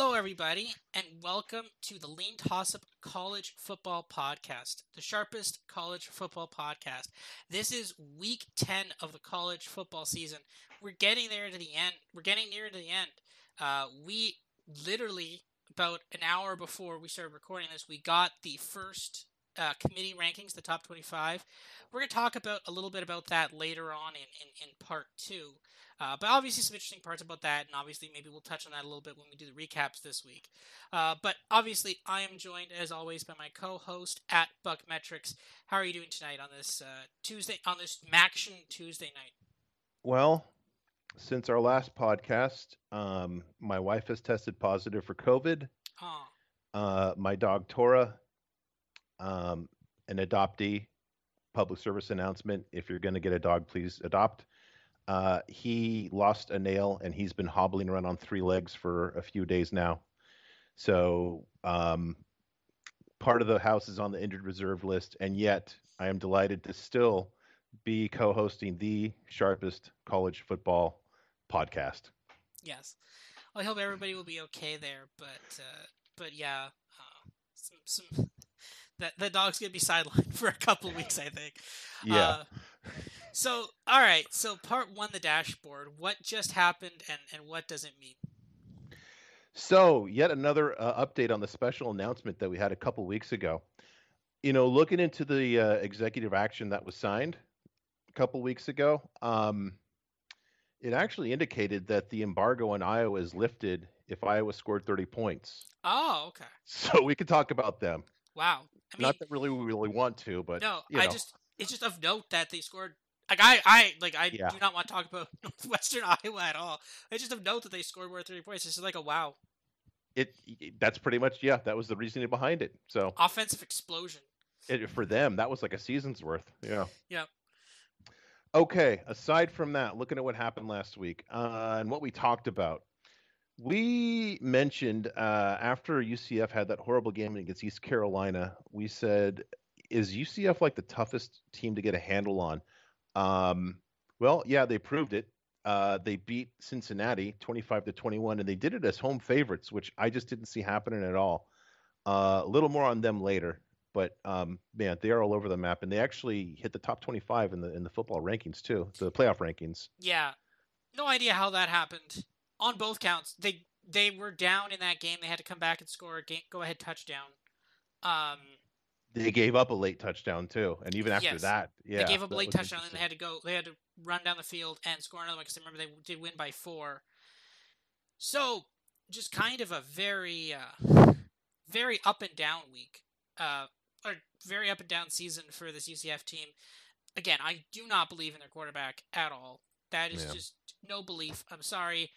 Hello, everybody, and welcome to the Lean Toss Up College Football Podcast, the sharpest college football podcast. This is week 10 of the college football season. We're getting there to the end. We're getting near to the end. Uh, we literally, about an hour before we started recording this, we got the first uh, committee rankings, the top 25. We're going to talk about a little bit about that later on in, in, in part two. Uh, but obviously, some interesting parts about that, and obviously, maybe we'll touch on that a little bit when we do the recaps this week. Uh, but obviously, I am joined as always by my co-host at Buck Metrics. How are you doing tonight on this uh, Tuesday on this Maction Tuesday night? Well, since our last podcast, um, my wife has tested positive for COVID. Oh, Uh, my dog Tora, um, an adoptee, public service announcement: if you're going to get a dog, please adopt. Uh, he lost a nail and he's been hobbling around on three legs for a few days now. So um, part of the house is on the injured reserve list, and yet I am delighted to still be co-hosting the sharpest college football podcast. yes. Well, I hope everybody will be okay there, but uh, but yeah, uh, some some that the dog's gonna be sidelined for a couple weeks, I think. Yeah. Uh, so, all right. So, part one, the dashboard. What just happened, and and what does it mean? So, yet another uh, update on the special announcement that we had a couple weeks ago. You know, looking into the uh, executive action that was signed a couple weeks ago, um, it actually indicated that the embargo on Iowa is lifted if Iowa scored 30 points. Oh, okay. So we could talk about them. Wow. I mean, Not that really we really want to, but no. you I just it's just of note that they scored. Like I, I like I Yeah. do not want to talk about Northwestern Iowa at all. I just have note that they scored more than thirty points. It's just like a wow it, it that's pretty much yeah, that was the reasoning behind it. So offensive explosion. it, for them, that was like a season's worth. Yeah. Yep. Okay. Aside from that, looking at what happened last week uh, and what we talked about, we mentioned uh, after UCF had that horrible game against East Carolina, we said, "Is UCF like the toughest team to get a handle on?" Um, well, yeah, they proved it. Uh, they beat Cincinnati 25 to 21, and they did it as home favorites, which I just didn't see happening at all. Uh, a little more on them later, but um, man, they are all over the map, and they actually hit the top 25 in the in the football rankings too, the playoff rankings. Yeah. No idea how that happened. On both counts, they they were down in that game. They had to come back and score a game, go ahead touchdown. Um, They gave up a late touchdown too, and even after Yes. that, yeah, they gave up a late touchdown, and they had to go. They had to run down the field and score another one because I remember they did win by four. So just kind of a very, uh, very up and down week, uh, or very up and down season for this UCF team. Again, I do not believe in their quarterback at all. That is Yeah. just no belief. I'm sorry.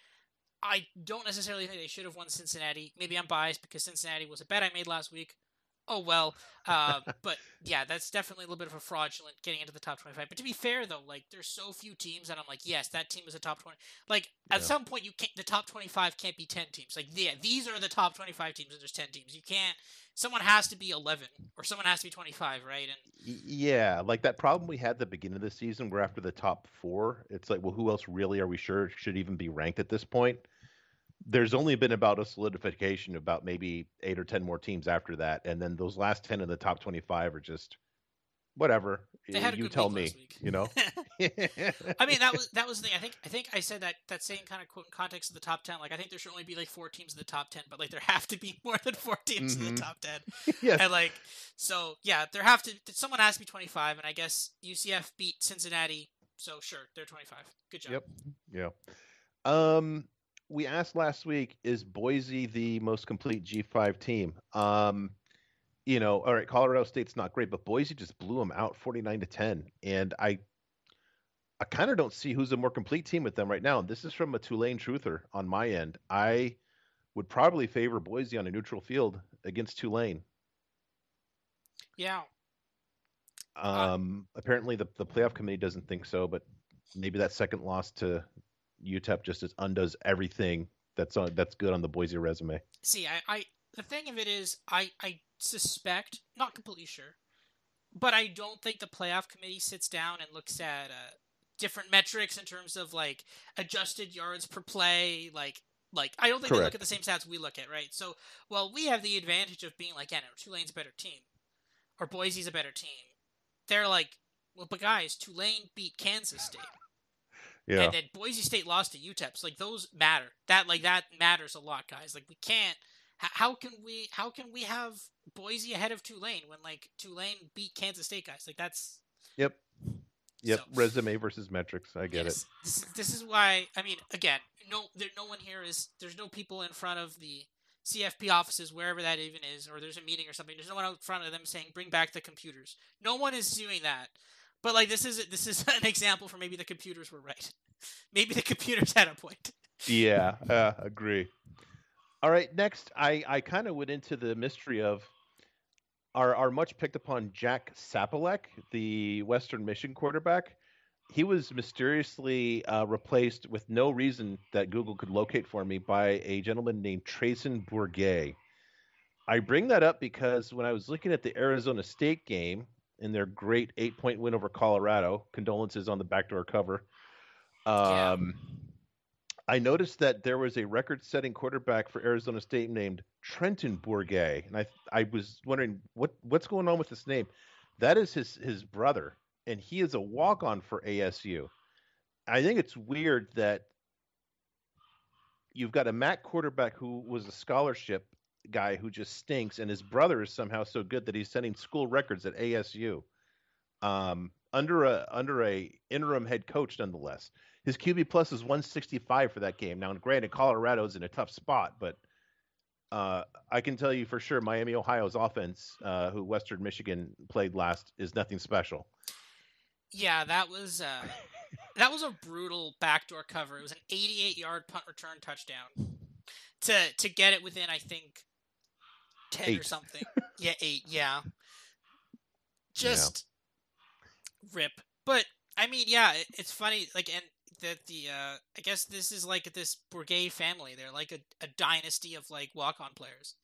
I don't necessarily think they should have won Cincinnati. Maybe I'm biased because Cincinnati was a bet I made last week. Oh well, uh, but yeah, that's definitely a little bit of a fraudulent getting into the top 25. But to be fair though, like there's so few teams that I'm like, yes, that team is a top 20. Like at Yeah. some point, you can't. The top 25 can't be 10 teams. Like yeah, these are the top 25 teams, and there's 10 teams. You can't. Someone has to be 11 or someone has to be 25, right? And Yeah, like that problem we had at the beginning of the season, where after the top four, it's like, well, who else really are we sure should even be ranked at this point? There's only been about a solidification about maybe eight or ten more teams after that, and then those last ten in the top twenty-five are just whatever. they had a you tell me, you know. I mean, that was that was the thing. I think I think I said that that same kind of quote in context of the top ten. Like I think there should only be like four teams in the top ten, but like there have to be more than four teams in Mhm. the top ten. yes. And like so, yeah, there have to someone has to be twenty five, and I guess UCF beat Cincinnati, so sure they're twenty five. Good job. Yep. Yeah. Um, we asked last week, is Boise the most complete G5 team? Um, you know, all right, Colorado State's not great, but Boise just blew them out 49 to 10. And I I kind of don't see who's a more complete team with them right now. This is from a Tulane truther on my end. I would probably favor Boise on a neutral field against Tulane. Yeah. Um, apparently the the playoff committee doesn't think so, but maybe that second loss to UTEP just as undoes everything that's on that's good on the Boise resume. See, I, I the thing of it is, I I suspect, not completely sure, but I don't think the playoff committee sits down and looks at uh, different metrics in terms of like adjusted yards per play, like Like I don't think Correct. they look at the same stats we look at, right? So, well, we have the advantage of being like, yeah, no, Tulane's a better team, or Boise's a better team. They're like, well, but guys, Tulane beat Kansas State. Yeah. And then Boise State lost to UTEP. So, like those matter. That like that matters a lot, guys. Like we can't. How can we? How can we have Boise ahead of Tulane when like Tulane beat Kansas State, guys? Like that's. Yep. Yep. So, Resume versus metrics. I get yes, it. This, this is why. I mean, again, no, there, no one here is. There's no people in front of the CFP offices, wherever that even is, or there's a meeting or something. There's no one out front of them saying, "Bring back the computers." No one is doing that. But like this is this is an example for maybe the computers were right. maybe the computers had a point. yeah, uh, agree. All right, next I I kind of went into the mystery of our our much picked upon Jack Salopek, the Western Michigan quarterback. He was mysteriously uh, replaced with no reason that Google could locate for me by a gentleman named Treyson Bourguet. I bring that up because when I was looking at the Arizona State game, in their great eight point win over Colorado. Condolences on the backdoor cover. Um, yeah. I noticed that there was a record setting quarterback for Arizona State named Trenton Bourguet. And I I was wondering what what's going on with this name. That is his his brother, and he is a walk on for ASU. I think it's weird that you've got a MAC quarterback who was a scholarship guy who just stinks, and his brother is somehow so good that he's setting school records at ASU. Um, under a under a interim head coach, nonetheless. His QB plus is 165 for that game. Now, granted, Colorado's in a tough spot, but uh, I can tell you for sure, Miami, Ohio's offense, uh, who Western Michigan played last, is nothing special. Yeah, that was uh, that was a brutal backdoor cover. It was an 88 yard punt return touchdown to to get it within, I think, ten eight. or something. yeah, eight. Yeah. Just yeah. rip. But I mean, yeah, it, it's funny. Like, and that the uh, I guess this is like this Bourguet family. They're like a, a dynasty of like walk on players.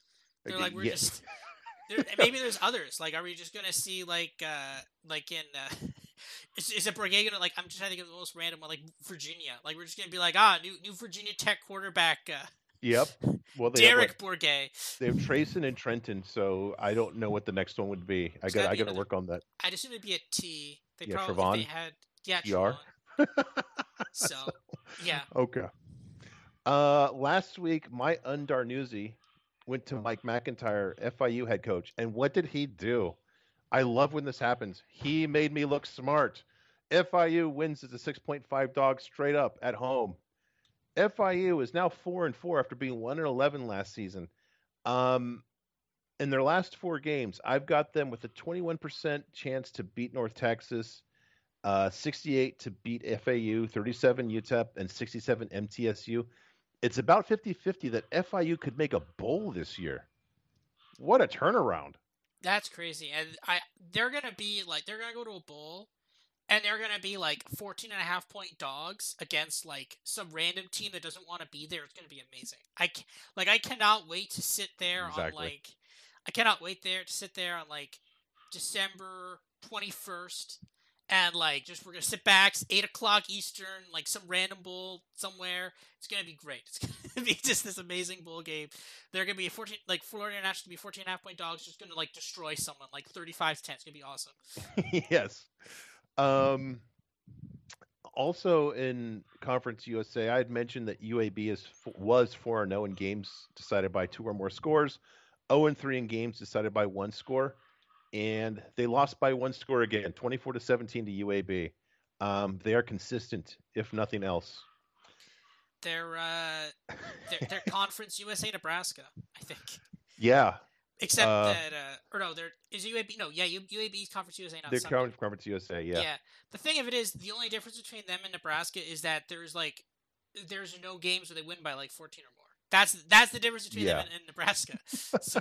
They're like we're yeah. just. maybe there's others. Like, are we just gonna see like uh like in uh, is, is it Bourguet gonna like? I'm just trying to think of the most random one, like Virginia. Like we're just gonna be like ah new new Virginia Tech quarterback. Uh, Yep. Well, they Derek have, Bourguet. They have Trayson and Trenton, so I don't know what the next one would be. I got I got to work on that. I'd assume it'd be a T. They yeah, probably they had yeah so yeah. Okay. Uh, last week, my Undarnuzzi went to Mike MacIntyre, FIU head coach, and what did he do? I love when this happens. He made me look smart. FIU wins as a 6.5 dog straight up at home. FIU is now four and four after being one and eleven last season. Um, in their last four games, I've got them with a 21% chance to beat North Texas, uh, 68 to beat FAU, 37 UTEP, and 67 MTSU. It's about 50 50 that FIU could make a bowl this year. What a turnaround! That's crazy. And I they're to be like, they're to go to a bowl and they're going to be like 14 and a half point dogs against like some random team that doesn't want to be there. It's going to be amazing. I like i cannot wait to sit there exactly. on like i cannot wait there to sit there on like december 21st and like just we're gonna sit back eight o'clock eastern like some random bowl somewhere. It's gonna be great. It's gonna be just this amazing bowl game. They're gonna be 14 like florida international be 14 and a half point dogs just gonna like destroy someone like 35 to 10 it's gonna be awesome. Yes um, also in Conference USA, I had mentioned that UAB is was four and zero oh in games decided by two or more scores, zero oh and three in games decided by one score, and they lost by one score again, twenty four to seventeen to UAB. Um, they are consistent, if nothing else. They're uh, they're, they're Conference USA Nebraska, I think. Yeah, Except uh, that, uh, or no, there is UAB. No, yeah, UAB's Conference USA, not they're Conference USA. Yeah. Yeah. The thing of it is, the only difference between them and Nebraska is that there's like, there's no games where they win by like 14 or more. That's that's the difference between yeah. them and, and Nebraska. So.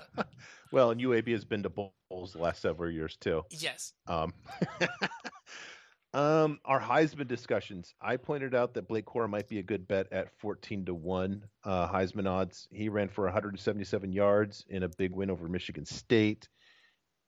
well, and UAB has been to bowls the last several years too. Yes. Um. Um, our Heisman discussions. I pointed out that Blake Corum might be a good bet at 14 to 1 uh, Heisman odds. He ran for 177 yards in a big win over Michigan State.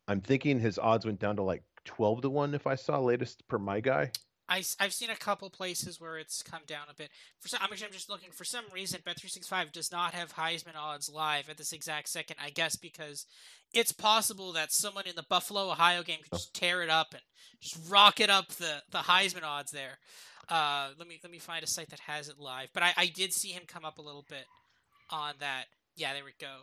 I'm thinking his odds went down to like 12 to 1 if I saw latest per my guy. I, I've seen a couple places where it's come down a bit. For some, I'm actually I'm just looking for some reason. Bet365 does not have Heisman odds live at this exact second. I guess because it's possible that someone in the Buffalo, Ohio game could just tear it up and just rocket up the, the Heisman odds there. Uh, let me let me find a site that has it live. But I, I did see him come up a little bit on that. Yeah, there we go.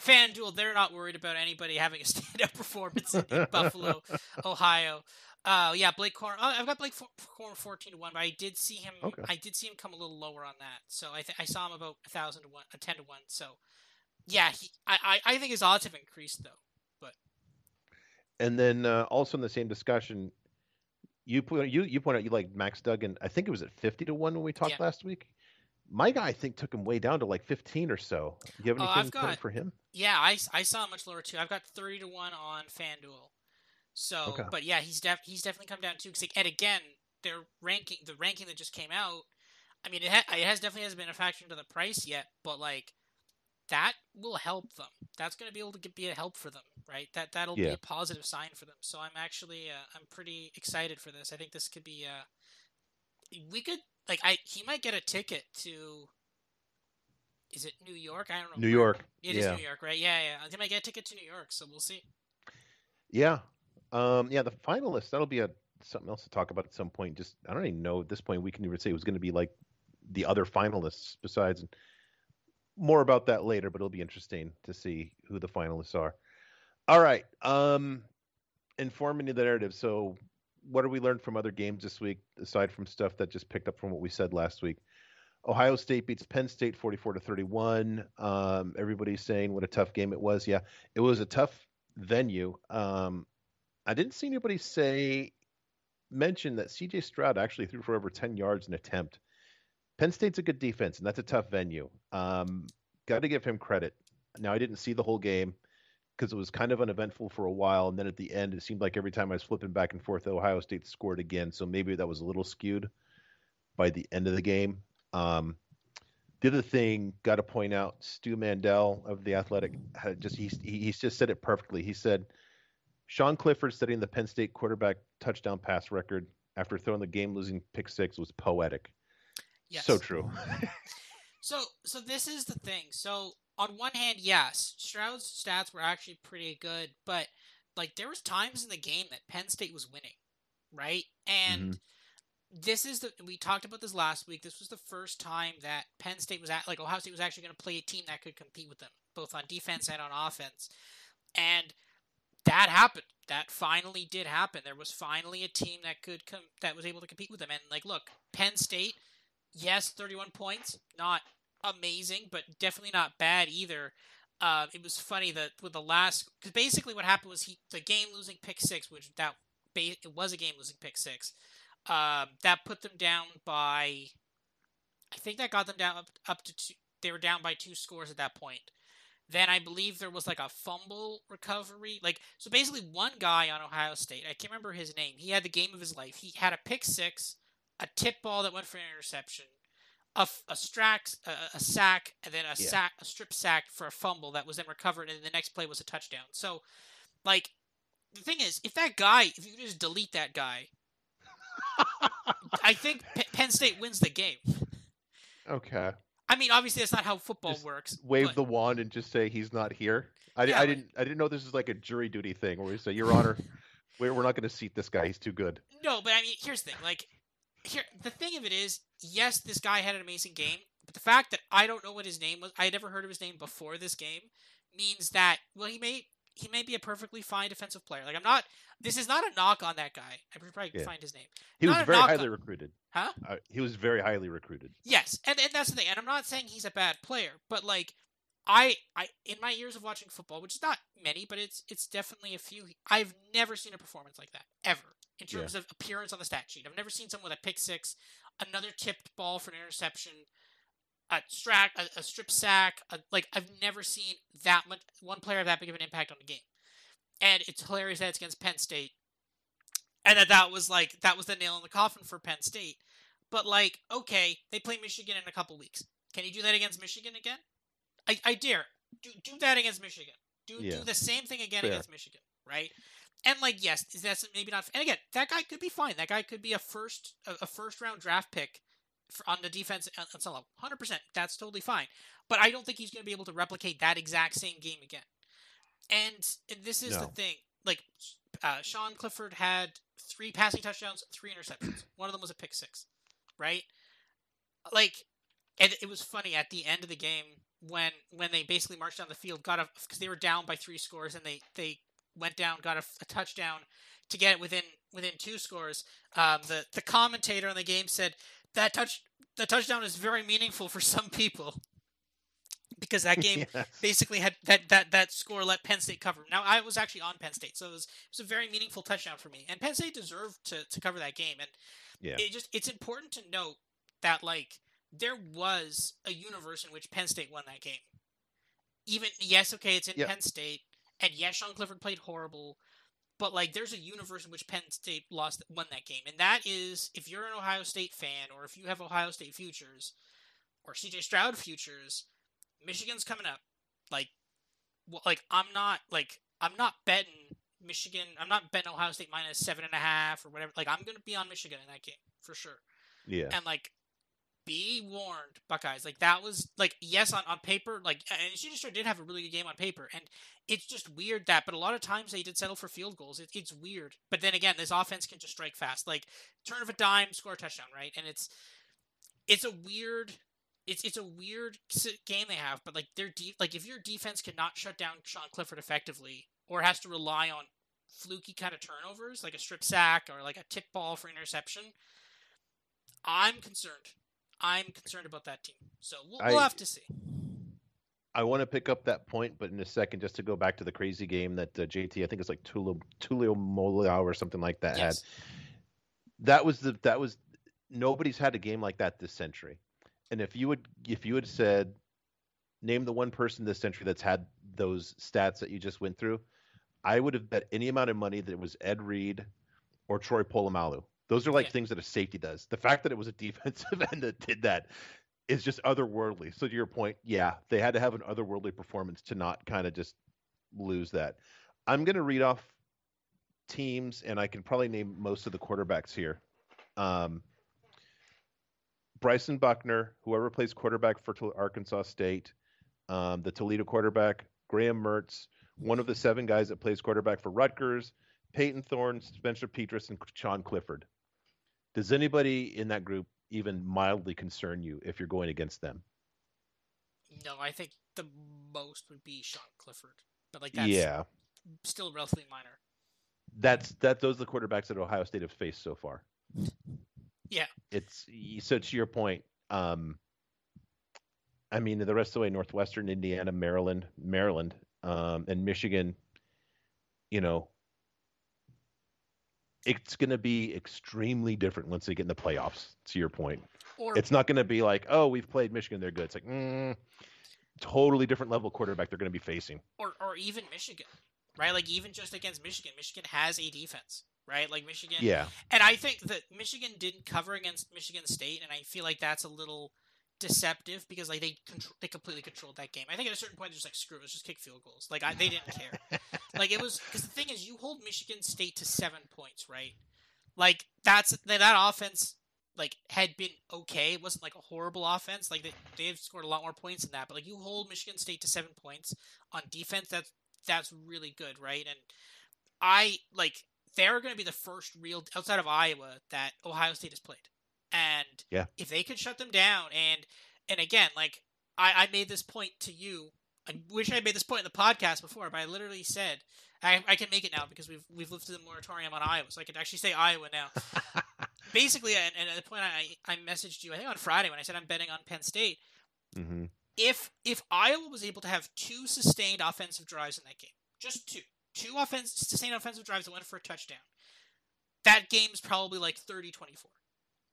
FanDuel, they're not worried about anybody having a stand-up performance in, in Buffalo, Ohio. Uh, yeah, Blake Corum. Oh, I've got Blake Corum fourteen to one, but I did see him. Okay. I did see him come a little lower on that. So I th- I saw him about a thousand to one, a ten to one. So yeah, he, I, I think his odds have increased though. But and then uh, also in the same discussion, you put you you point out you like Max Duggan. I think it was at fifty to one when we talked yeah. last week. My guy, I think, took him way down to like fifteen or so. Do you have oh, anything uh, got, for him? Yeah, I, I saw much lower too. I've got thirty to one on FanDuel. So, okay. but yeah, he's def- he's definitely come down too. Cause, and again, their ranking, the ranking that just came out. I mean, it, ha- it has definitely hasn't been a factor into the price yet, but like that will help them. That's going to be able to be a help for them, right? That that'll yeah. be a positive sign for them. So I'm actually uh, I'm pretty excited for this. I think this could be uh we could like I he might get a ticket to is it New York? I don't know. New York. It yeah. is New York, right? Yeah, yeah. He might get a ticket to New York, so we'll see. Yeah, um, yeah, the finalists that'll be a something else to talk about at some point. Just I don't even know at this point we can even say it was going to be like the other finalists besides. More about that later, but it'll be interesting to see who the finalists are. All right, um, informing the narrative. So, what have we learn from other games this week aside from stuff that just picked up from what we said last week? Ohio State beats Penn State 44 to 31. Um, everybody's saying what a tough game it was. Yeah, it was a tough venue. Um, I didn't see anybody say mention that CJ Stroud actually threw for over 10 yards an attempt. Penn State's a good defense, and that's a tough venue. Um, Got to give him credit. Now, I didn't see the whole game because it was kind of uneventful for a while, and then at the end, it seemed like every time I was flipping back and forth, Ohio State scored again. So maybe that was a little skewed by the end of the game. Um, the other thing, got to point out, Stu Mandel of the Athletic just he he just said it perfectly. He said Sean Clifford setting the Penn State quarterback touchdown pass record after throwing the game-losing pick six was poetic. Yes. So true. so, so this is the thing. So, on one hand, yes, Stroud's stats were actually pretty good, but like there was times in the game that Penn State was winning, right? And mm-hmm. this is the we talked about this last week. This was the first time that Penn State was at like Ohio State was actually going to play a team that could compete with them, both on defense and on offense. And that happened. That finally did happen. There was finally a team that could come that was able to compete with them. And like, look, Penn State, yes, 31 points, not amazing, but definitely not bad either. Uh, it was funny that with the last, because basically what happened was he the game losing pick six, which that it was a game losing pick six. Uh, that put them down by, I think that got them down up, up to two. They were down by two scores at that point. Then I believe there was like a fumble recovery. Like so basically one guy on Ohio State, I can't remember his name. He had the game of his life. He had a pick six, a tip ball that went for an interception, a, a, strax, a, a sack, and then a yeah. sack, a strip sack for a fumble that was then recovered, and the next play was a touchdown. So, like, the thing is, if that guy, if you just delete that guy, I think P- Penn State wins the game. Okay. I mean, obviously that's not how football just works. Wave but... the wand and just say he's not here. I, yeah, I didn't. I didn't know this is like a jury duty thing where we say, "Your Honor, we're, we're not going to seat this guy. He's too good." No, but I mean, here's the thing. Like, here the thing of it is, yes, this guy had an amazing game, but the fact that I don't know what his name was, I had never heard of his name before this game, means that well, he may he may be a perfectly fine defensive player. Like I'm not. This is not a knock on that guy. I could probably yeah. find his name. He not was very highly on, recruited. Huh? Uh, he was very highly recruited. Yes, and and that's the thing. And I'm not saying he's a bad player, but like I I in my years of watching football, which is not many, but it's it's definitely a few. I've never seen a performance like that ever in terms yeah. of appearance on the stat sheet. I've never seen someone with a pick six, another tipped ball for an interception, a strap, a, a strip sack. A, like I've never seen that much one player have that big of an impact on the game. And it's hilarious that it's against Penn State, and that that was like that was the nail in the coffin for Penn State. But like, okay, they play Michigan in a couple weeks. Can you do that against Michigan again? I, I dare do do that against Michigan. Do yeah. do the same thing again Fair. against Michigan, right? And like yes, that's maybe not. And again, that guy could be fine. That guy could be a first a, first round draft pick for, on the defense on some level. Hundred percent, that's totally fine. But I don't think he's going to be able to replicate that exact same game again. And, and this is no. the thing. Like uh, Sean Clifford had three passing touchdowns, three interceptions. One of them was a pick six, right? Like, and it was funny at the end of the game when when they basically marched down the field, got a because they were down by three scores, and they they went down, got a, a touchdown to get it within within two scores. Um, the the commentator on the game said that touch the touchdown is very meaningful for some people because that game yes. basically had that, that that score let Penn State cover. Now I was actually on Penn State, so it was, it was a very meaningful touchdown for me, and Penn State deserved to, to cover that game. And yeah. it just it's important to note that like there was a universe in which Penn State won that game. Even yes, okay, it's in. Penn State, and yes, Sean Clifford played horrible, but like there's a universe in which Penn State lost won that game, and that is if you're an Ohio State fan or if you have Ohio State futures or CJ Stroud futures, Michigan's coming up. Like, well, like I'm not like I'm not betting Michigan. I'm not betting Ohio State minus seven and a half or whatever. Like I'm gonna be on Michigan in that game for sure. Yeah. And like be warned, Buckeyes. Like that was like yes on, on paper, like and she CJ did have a really good game on paper, and it's just weird that. But a lot of times they did settle for field goals. It, it's weird. But then again, this offense can just strike fast. Like turn of a dime, score a touchdown, right? And it's it's a weird. It's it's a weird game they have, but like their deep like if your defense cannot shut down Sean Clifford effectively, or has to rely on fluky kind of turnovers, like a strip sack or like a tip ball for interception, I'm concerned. I'm concerned about that team. So we'll, we'll have to see. I want to pick up that point, but in a second, just to go back to the crazy game that uh, JT, I think it's like Tulio Tulio Molao or something like that yes. had. That was the that was nobody's had a game like that this century. And if you would if you had said name the one person this century that's had those stats that you just went through, I would have bet any amount of money that it was Ed Reed or Troy Polamalu. Those are like yeah. things that a safety does. The fact that it was a defensive end that did that is just otherworldly. So to your point, yeah, they had to have an otherworldly performance to not kind of just lose that. I'm going to read off teams, and I can probably name most of the quarterbacks here. Um, Bryson Buckner, whoever plays quarterback for Arkansas State, um, the Toledo quarterback, Graham Mertz, one of the seven guys that plays quarterback for Rutgers, Payton Thorne, Spencer Petras, and Sean Clifford. Does anybody in that group even mildly concern you if you're going against them? No, I think the most would be Sean Clifford, but like that's yeah, still relatively minor. That's that. Those are the quarterbacks that Ohio State have faced so far. Yeah, it's so to your point. Um, I mean, the rest of the way, Northwestern, Indiana, Maryland, Maryland, um, and Michigan. You know, it's going to be extremely different once they get in the playoffs. To your point, or, it's not going to be like, oh, we've played Michigan, they're good. It's like, mm, totally different level quarterback they're going to be facing. Or, or even Michigan, right? Like even just against Michigan, Michigan has a defense, right? Like Michigan, yeah. And I think that Michigan didn't cover against Michigan State, and I feel like that's a little deceptive because like they control, they completely controlled that game. I think at a certain point they're just like screw it, let's just kick field goals. Like I, they didn't care. like it was because the thing is you hold Michigan State to seven points, right? Like that's that, that offense like had been okay. It wasn't like a horrible offense. Like they they've scored a lot more points than that. But like you hold Michigan State to seven points on defense, that's that's really good, right? And I like they're going to be the first real outside of Iowa that Ohio State has played. And yeah. if they could shut them down, and and again, like I, I made this point to you. I wish I made this point in the podcast before, but I literally said I, I can make it now because we've we've lifted the moratorium on Iowa, so I can actually say Iowa now. Basically, and, and, at the point I I messaged you, I think on Friday when I said I'm betting on Penn State. Mm-hmm. If if Iowa was able to have two sustained offensive drives in that game, just two, two offense sustained offensive drives that went for a touchdown, that game's probably like 30-24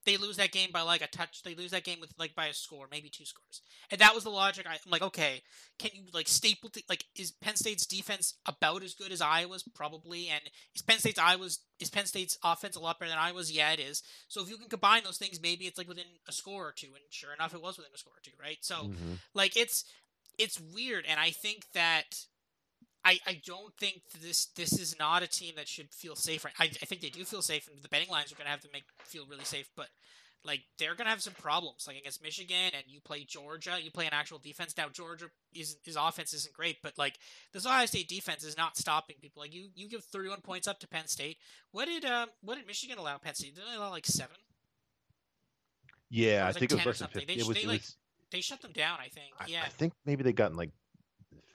they lose that game by like a touch. They lose that game with like by a score, maybe two scores. And that was the logic. I, am like, okay, can you like staple like is Penn State's defense about as good as Iowa's probably, and is Penn State's Iowa's is Penn State's offense a lot better than Iowa's? Yeah, it is. So if you can combine those things, maybe it's like within a score or two. And sure enough, it was within a score or two, right? So mm-hmm. like it's it's weird, and I think that I, I don't think this this is not a team that should feel safe. Right, I, I think they do feel safe, and the betting lines are going to have to make feel really safe. But like they're going to have some problems, like against Michigan, and you play Georgia, you play an actual defense. Now Georgia is his offense isn't great, but like this Ohio State defense is not stopping people. Like you you give 31 points up to Penn State. What did um what did Michigan allow Penn State? Did they allow like seven? Yeah, I was, think it was less than something. 50. They- It was, they, it like, was They shut them down. I think. I, yeah. I think maybe they gotten like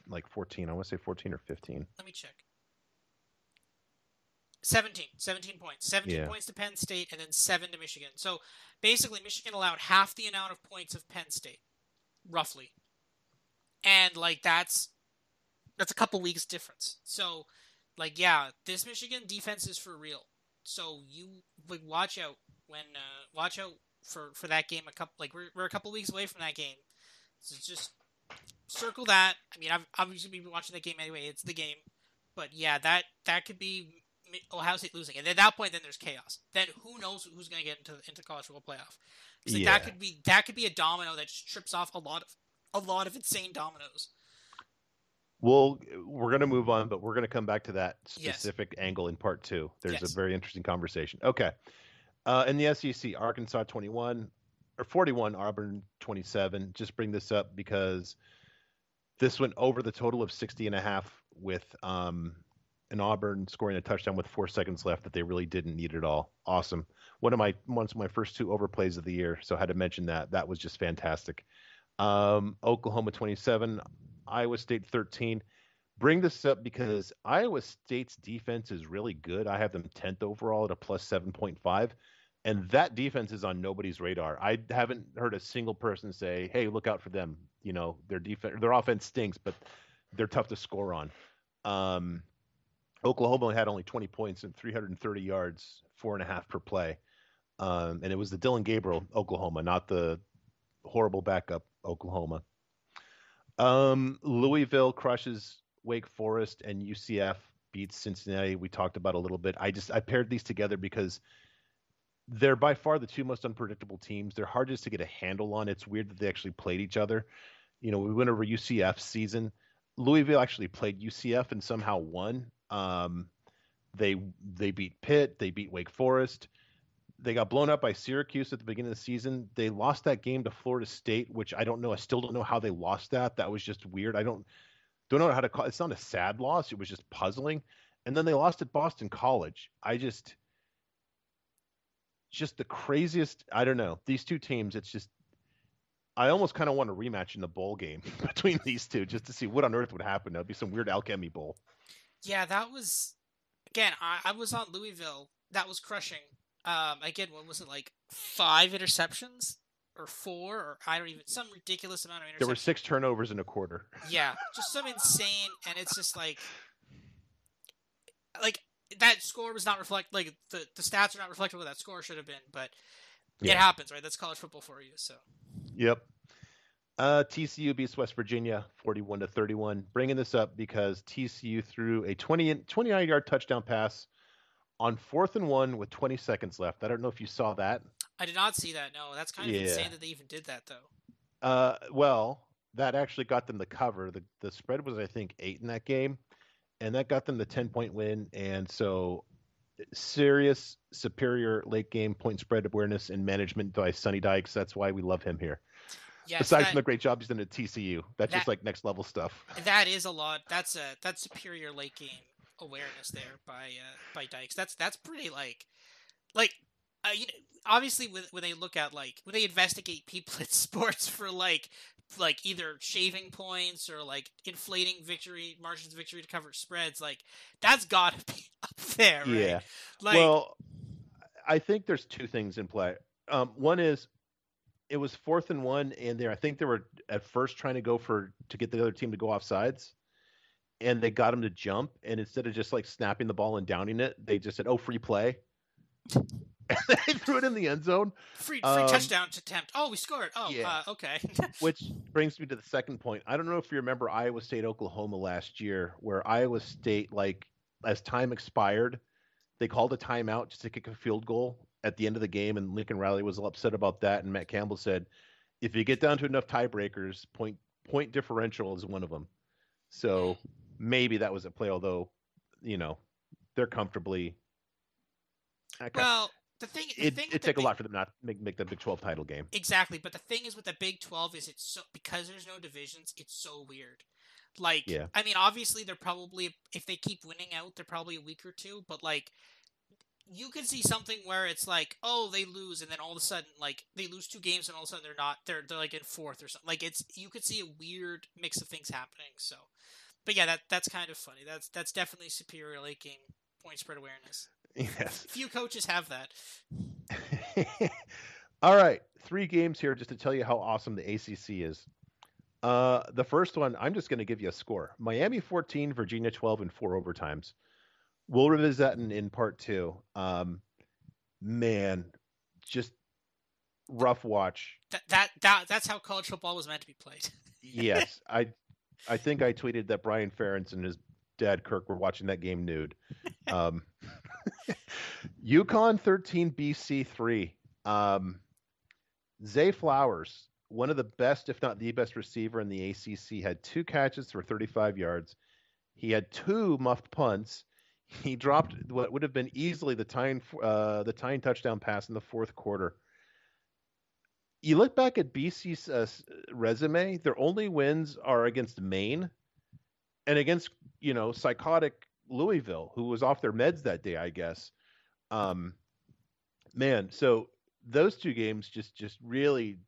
like 14. I want to say 14 or 15. Let me check. 17. 17 points. 17 Yeah. points to Penn State and then 7 to Michigan. So basically, Michigan allowed half the amount of points of Penn State, roughly. And, like, that's that's a couple weeks difference. So, like, yeah, this Michigan defense is for real. So you like watch out when uh, watch out for for that game. A couple like we're we're a couple weeks away from that game. So just circle that. I mean, I've obviously been watching that game anyway. It's the game, but yeah, that that could be Ohio State losing, and at that point, then there's chaos. Then who knows who's going to get into into college football playoff? like, Yeah. that could be that could be a domino that just trips off a lot of a lot of insane dominoes. Well, we're going to move on, but we're going to come back to that Yes. specific angle in part two. There's Yes. a very interesting conversation. Okay. Uh, in the SEC, Arkansas 21 or 41, Auburn 27. Just bring this up because this went over the total of 60 and a half with um, an Auburn scoring a touchdown with four seconds left that they really didn't need at all. Awesome. One of my one of my first two overplays of the year, so I had to mention that. That was just fantastic. Um, Oklahoma 27, Iowa State 13. Bring this up because Iowa State's defense is really good. I have them 10th overall at a plus 7.5. And that defense is on nobody's radar. I haven't heard a single person say, "Hey, look out for them." You know, their defense, their offense stinks, but they're tough to score on. Um, Oklahoma had only 20 points and 330 yards, four and a half per play, um, and it was the Dillon Gabriel Oklahoma, not the horrible backup Oklahoma. Um, Louisville crushes Wake Forest and UCF beats Cincinnati. We talked about a little bit. I just I paired these together because they're by far the two most unpredictable teams. They're hardest to get a handle on. It's weird that they actually played each other. You know, we went over UCF season. Louisville actually played UCF and somehow won. Um, they they beat Pitt. They beat Wake Forest. They got blown up by Syracuse at the beginning of the season. They lost that game to Florida State, which I don't know. I still don't know how they lost that. That was just weird. I don't don't know how to call. It's not a sad loss. It was just puzzling. And then they lost at Boston College. I just just the craziest. I don't know. These two teams. It's just. I almost kind of want a rematch in the bowl game between these two, just to see what on earth would happen. That'd be some weird alchemy bowl. Yeah, that was again. I, I was on Louisville. That was crushing. Um, again, what was it like? Five interceptions or four, or I don't even some ridiculous amount of interceptions. There were six turnovers in a quarter. Yeah, just some insane, and it's just like, like that score was not reflect like the the stats are not reflective of what that score should have been, but it happens, right? That's college football for you. So Yep. Uh, TCU beats West Virginia 41 to 31. Bringing this up because TCU threw a 20 29 yard touchdown pass on fourth and one with 20 seconds left. I don't know if you saw that. I did not see that. No, that's kind of Yeah. insane that they even did that, though. Uh, well, that actually got them the cover. The the spread was I think eight in that game, and that got them the 10 point win. And so, serious superior late game point spread awareness and management by Sonny Dykes. That's why we love him here. Yes, Aside that, from the great job he's done at TCU, that's just like next level stuff. that is a lot. That's a that's superior late game awareness there by uh, by Dykes. That's that's pretty like like uh, you know obviously when when they look at like when they investigate people in sports for like like either shaving points or like inflating victory margins of victory to cover spreads like that's got to be up there right? Yeah. like well, I think there's two things in play. Um, one is it was fourth and one, and there I think they were at first trying to go for to get the other team to go off sides, and they got him to jump, and instead of just like snapping the ball and downing it, they just said, "Oh, free play." they threw it in the end zone, free free um, touchdown attempt oh we scored oh yeah. uh, okay which brings me to the second point. I don't know if you remember Iowa State Oklahoma last year, where Iowa State like as time expired, they called a timeout just to kick a field goal at the end of the game, and Lincoln Riley was upset about that. And Matt Campbell said, "If you get down to enough tiebreakers, point point differential is one of them." So maybe that was a play. Although, you know, they're comfortably. Well, the thing, the it, thing it take a lot for them not make make the Big Twelve title game. Exactly, but the thing is with the Big Twelve is it's so because there's no divisions, it's so weird. Like, yeah. I mean, obviously they're probably if they keep winning out, they're probably a week or two. But like, you could see something where it's like, oh, they lose, and then all of a sudden, like, they lose two games, and all of a sudden they're not, they're they're like in fourth or something. Like, it's you could see a weird mix of things happening. So, but yeah, that that's kind of funny. That's that's definitely superior late game point spread awareness. Yes, few coaches have that. all right, three games here just to tell you how awesome the ACC is. Uh, the first one, I'm just going to give you a score: Miami 14, Virginia 12, and four overtimes. We'll revisit that in, in part two. Um, man, just rough watch. That, that that that's how college football was meant to be played. yes, I I think I tweeted that Brian Ferentz and his dad Kirk were watching that game nude. Um, UConn 13, BC 3. Um, Zay Flowers, one of the best, if not the best receiver in the ACC, had two catches for 35 yards. He had two muffed punts. He dropped what would have been easily the tying uh, the tying touchdown pass in the fourth quarter. You look back at BC's uh, resume; their only wins are against Maine and against you know psychotic Louisville, who was off their meds that day, I guess. Um, man, so those two games just just really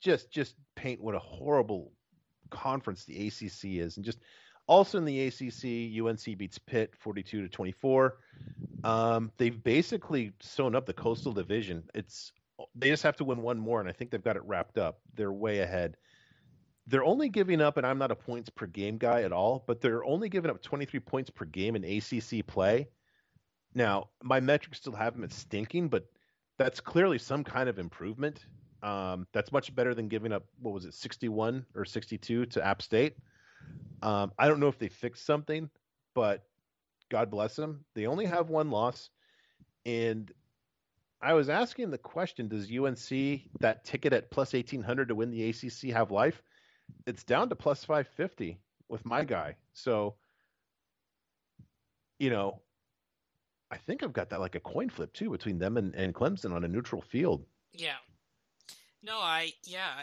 just just paint what a horrible conference the ACC is, and just also in the ACC, UNC beats Pitt 42 to 24. Um, they've basically sewn up the Coastal Division. It's they just have to win one more, and I think they've got it wrapped up. They're way ahead. They're only giving up, and I'm not a points per game guy at all, but they're only giving up 23 points per game in ACC play. Now, my metrics still have them at stinking, but that's clearly some kind of improvement. Um, that's much better than giving up what was it, 61 or 62 to App State. Um, I don't know if they fixed something, but God bless them. They only have one loss. And I was asking the question Does UNC, that ticket at plus 1800 to win the ACC, have life? It's down to plus 550 with my guy. So, you know, I think I've got that like a coin flip too between them and, and Clemson on a neutral field. Yeah. No, I, yeah,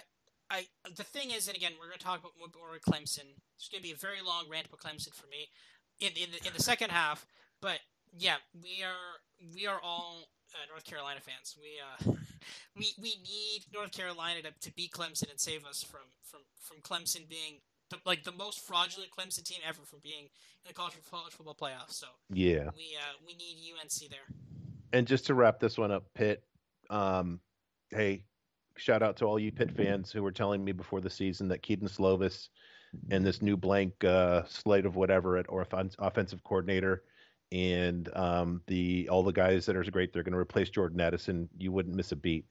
I the thing is, and again, we're going to talk about more Clemson. It's going to be a very long rant about Clemson for me in in the, in the second half. But yeah, we are we are all uh, North Carolina fans. We uh, we we need North Carolina to, to beat Clemson and save us from from from Clemson being the, like the most fraudulent Clemson team ever from being in the college, college football playoffs. So yeah, we uh, we need UNC there. And just to wrap this one up, Pitt. Um, hey, shout out to all you Pitt fans who were telling me before the season that Kedon Slovis and this new blank uh, slate of whatever at or offensive coordinator and um, the all the guys that are great they're going to replace Jordan Addison. You wouldn't miss a beat.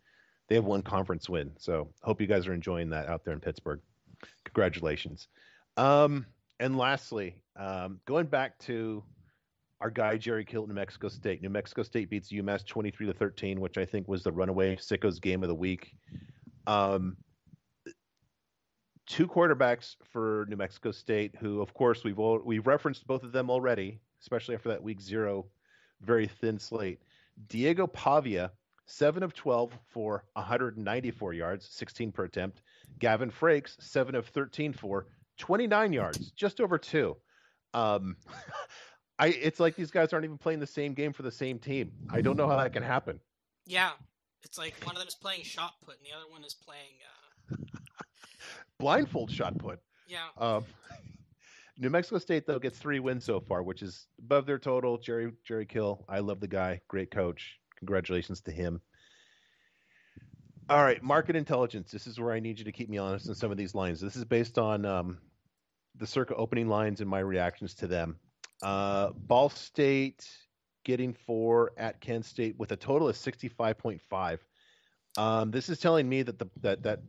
They have one conference win, so hope you guys are enjoying that out there in Pittsburgh. Congratulations. Um, and lastly, um, going back to our guy Jerry Kill, New Mexico State. New Mexico State beats UMass 23 to 13, which I think was the runaway sickos game of the week. Um, two quarterbacks for New Mexico State, who of course we've all, we've referenced both of them already, especially after that week zero, very thin slate. Diego Pavia, seven of 12 for 194 yards, 16 per attempt. Gavin Frakes, seven of 13 for 29 yards, just over two. Um, I it's like these guys aren't even playing the same game for the same team. I don't know how that can happen. Yeah, it's like one of them is playing shot put and the other one is playing uh... blindfold shot put. Yeah. Um, New Mexico State though gets three wins so far, which is above their total. Jerry Jerry Kill, I love the guy, great coach. Congratulations to him. All right, market intelligence. This is where I need you to keep me honest in some of these lines. This is based on um, the circa opening lines and my reactions to them. Uh, Ball State getting four at Kent State with a total of 65.5. Um, this is telling me that the that that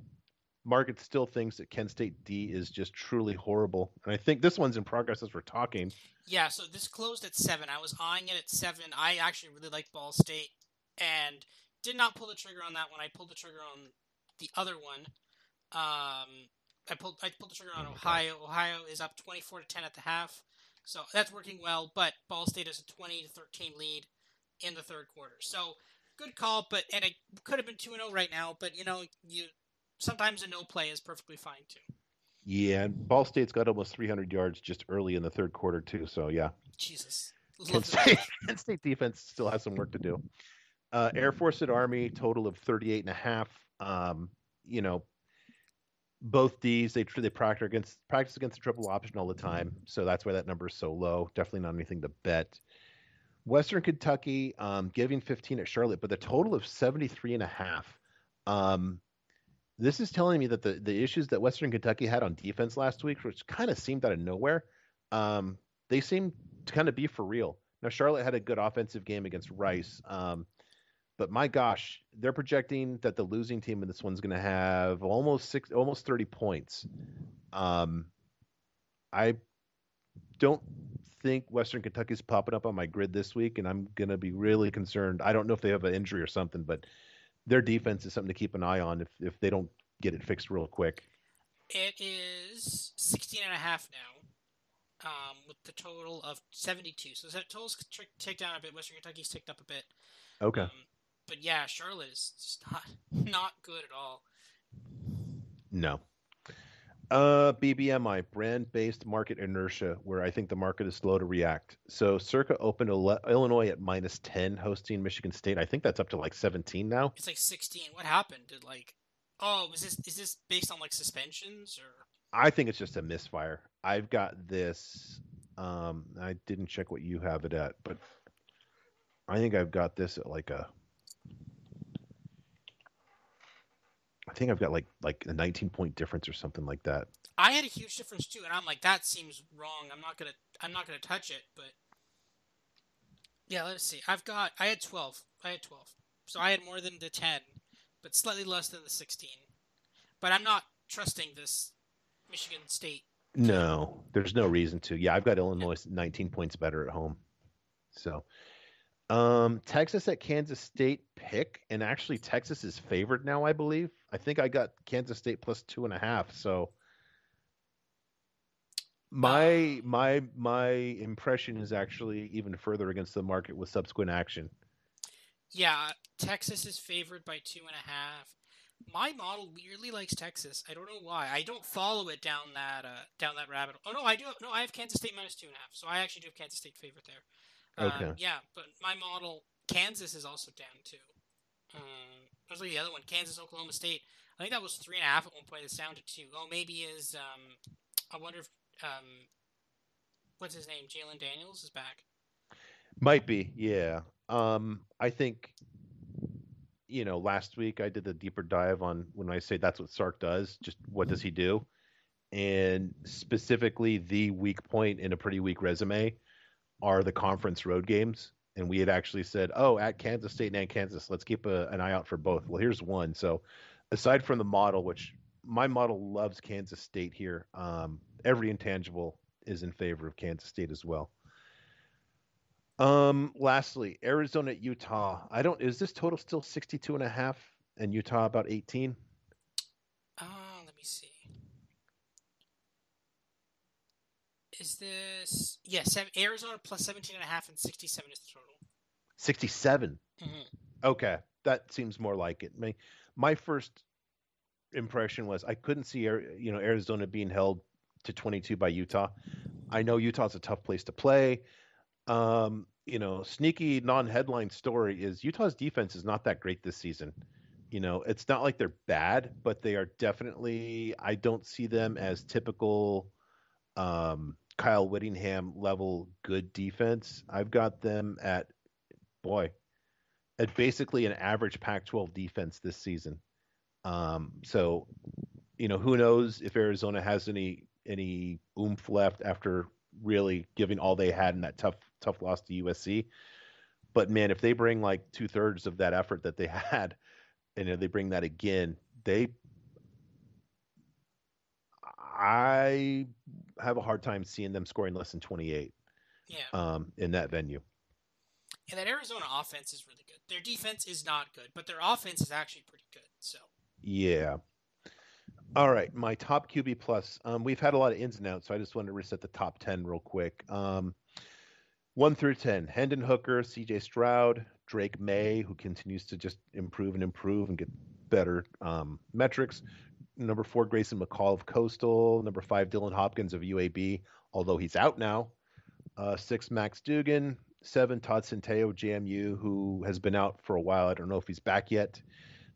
market still thinks that Kent State D is just truly horrible, and I think this one's in progress as we're talking. Yeah, so this closed at seven. I was eyeing it at seven. I actually really like Ball State, and did not pull the trigger on that one. I pulled the trigger on the other one. Um, I pulled I pulled the trigger on Ohio. Ohio is up 24 to 10 at the half, so that's working well. But Ball State has a 20 to 13 lead in the third quarter. So good call, but and it could have been 2 0 right now. But you know, you sometimes a no play is perfectly fine too. Yeah, and Ball State's got almost 300 yards just early in the third quarter too. So yeah, Jesus. Kent State, Kent State defense still has some work to do. Uh, Air Force and Army total of 38 and a half. Um, you know, both D's. they they practice against practice against the triple option all the time, so that's why that number is so low. Definitely not anything to bet. Western Kentucky um, giving 15 at Charlotte, but the total of 73 and a half. Um, this is telling me that the, the issues that Western Kentucky had on defense last week, which kind of seemed out of nowhere, um, they seem to kind of be for real. Now Charlotte had a good offensive game against Rice, um, but my gosh, they're projecting that the losing team in this one's going to have almost six, almost 30 points. Um, I don't think Western Kentucky's popping up on my grid this week, and I'm going to be really concerned. I don't know if they have an injury or something, but their defense is something to keep an eye on if, if they don't get it fixed real quick. It is 16 and a half now, um, with the total of 72. So that total's ticked down a bit. Western Kentucky's ticked up a bit. Okay. Um, but yeah, Charlotte is just not not good at all. No. Uh, BBMI, brand based market inertia, where I think the market is slow to react. So Circa opened Illinois at minus 10, hosting Michigan State. I think that's up to like 17 now. It's like 16. What happened? Did like, oh, is this is this based on like suspensions or? I think it's just a misfire. I've got this. Um, I didn't check what you have it at, but I think I've got this at like a I think I've got like like a 19 point difference or something like that. I had a huge difference too, and I'm like, that seems wrong. I'm not gonna I'm not gonna touch it, but yeah, let's see. I've got I had 12. I had 12, so I had more than the 10, but slightly less than the 16. But I'm not trusting this Michigan State. No, there's no reason to. Yeah, I've got Illinois 19 points better at home. So, um, Texas at Kansas State pick, and actually Texas is favored now, I believe. I think I got Kansas State plus two and a half. So my my my impression is actually even further against the market with subsequent action. Yeah, Texas is favored by two and a half. My model weirdly likes Texas. I don't know why. I don't follow it down that uh, down that rabbit. Hole. Oh no, I do. No, I have Kansas State minus two and a half. So I actually do have Kansas State favorite there. Okay. Um, yeah, but my model, Kansas is also down too. Um, was like the other one, Kansas, Oklahoma State. I think that was three and a half at one point. It's down to two. Oh, maybe is um, I wonder if um, what's his name? Jalon Daniels is back. Might be, yeah. Um, I think you know, last week I did the deeper dive on when I say that's what Sark does. Just what does he do? And specifically, the weak point in a pretty weak resume are the conference road games. And we had actually said, oh, at Kansas State and Kansas, let's keep a, an eye out for both. Well, here's one. So, aside from the model, which my model loves Kansas State here, um, every intangible is in favor of Kansas State as well. Um, lastly, Arizona Utah. I don't is this total still 62 and a half and Utah about 18? Uh, let me see. Is this yes, Arizona plus 17 and a half and 67 is the total. 67. Mm-hmm. Okay, that seems more like it. My my first impression was I couldn't see you know Arizona being held to 22 by Utah. I know Utah's a tough place to play. Um, you know, sneaky non-headline story is Utah's defense is not that great this season. You know, it's not like they're bad, but they are definitely I don't see them as typical um, Kyle Whittingham level good defense. I've got them at boy, at basically an average Pac-12 defense this season. Um, so, you know, who knows if Arizona has any any oomph left after really giving all they had in that tough tough loss to USC. But man, if they bring like two thirds of that effort that they had, and if they bring that again, they I have a hard time seeing them scoring less than 28. Yeah. Um, in that venue. And that Arizona offense is really good. Their defense is not good, but their offense is actually pretty good. So. Yeah. All right, my top QB plus. Um, we've had a lot of ins and outs, so I just wanted to reset the top ten real quick. Um, one through ten: Hendon Hooker, C.J. Stroud, Drake Maye, who continues to just improve and improve and get better um, metrics. Number four, Grayson McCall of Coastal. Number five, Dylan Hopkins of UAB, although he's out now. Uh, six, Max Duggan. Seven, Todd of JMU, who has been out for a while. I don't know if he's back yet.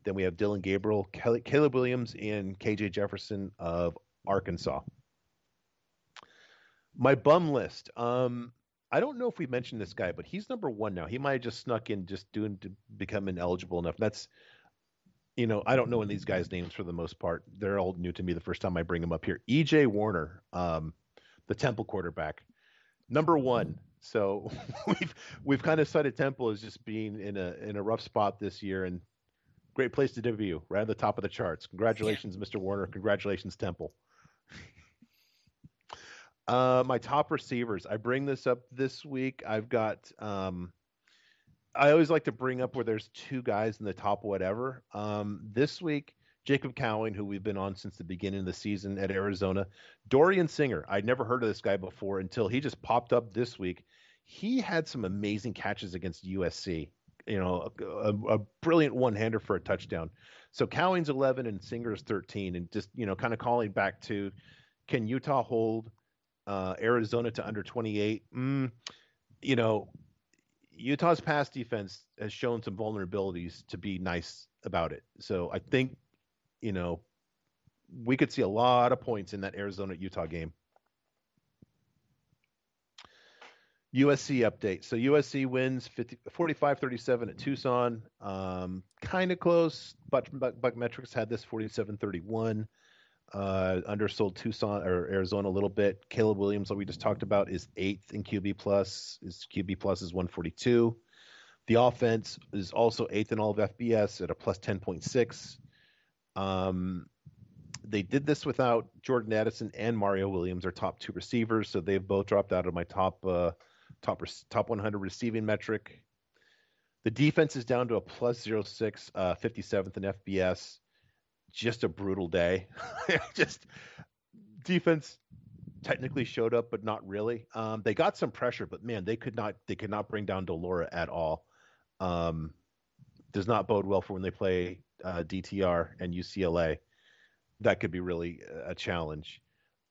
Then we have Dillon Gabriel, Caleb Williams, and KJ Jefferson of Arkansas. My bum list. Um, I don't know if we mentioned this guy, but he's number one now. He might have just snuck in, just doing to become ineligible enough. That's, you know, I don't know in these guys' names for the most part. They're all new to me the first time I bring them up here. EJ Warner, um, the Temple quarterback, number one. So we've we've kind of cited Temple as just being in a in a rough spot this year, and great place to debut, right at the top of the charts. Congratulations. Mr. Warner. Congratulations, Temple. uh, my top receivers. I bring this up this week. I've got. Um, I always like to bring up where there's two guys in the top whatever. Um, this week, Jacob Cowing, who we've been on since the beginning of the season at Arizona. Dorian Singer. I'd never heard of this guy before until he just popped up this week. He had some amazing catches against USC you know, a, a brilliant one-hander for a touchdown. So Cowing's 11 and Singer's 13, and just you know, kind of calling back to, can Utah hold uh, Arizona to under 28? Mm, you know, Utah's pass defense has shown some vulnerabilities to be nice about it. So I think, you know, we could see a lot of points in that Arizona Utah game. USC update. So USC wins 45-37 at Tucson. Um, kind of close. Buck, Buck, Buck Metrics had this 47-31. Uh, undersold Tucson or Arizona a little bit. Caleb Williams, like we just talked about, is eighth in QB plus. His QB plus is 142. The offense is also eighth in all of FBS at a plus 10.6. Um, they did this without Jordan Addison and Mario Williams, our top two receivers. So they've both dropped out of my top uh, top top 100 receiving metric. The defense is down to a plus 06, uh, 57th in FBS. Just a brutal day. Just defense technically showed up, but not really. Um, they got some pressure, but man, they could not they could not bring down de Laura at all. Um, does not bode well for when they play uh, DTR and UCLA. That could be really a challenge.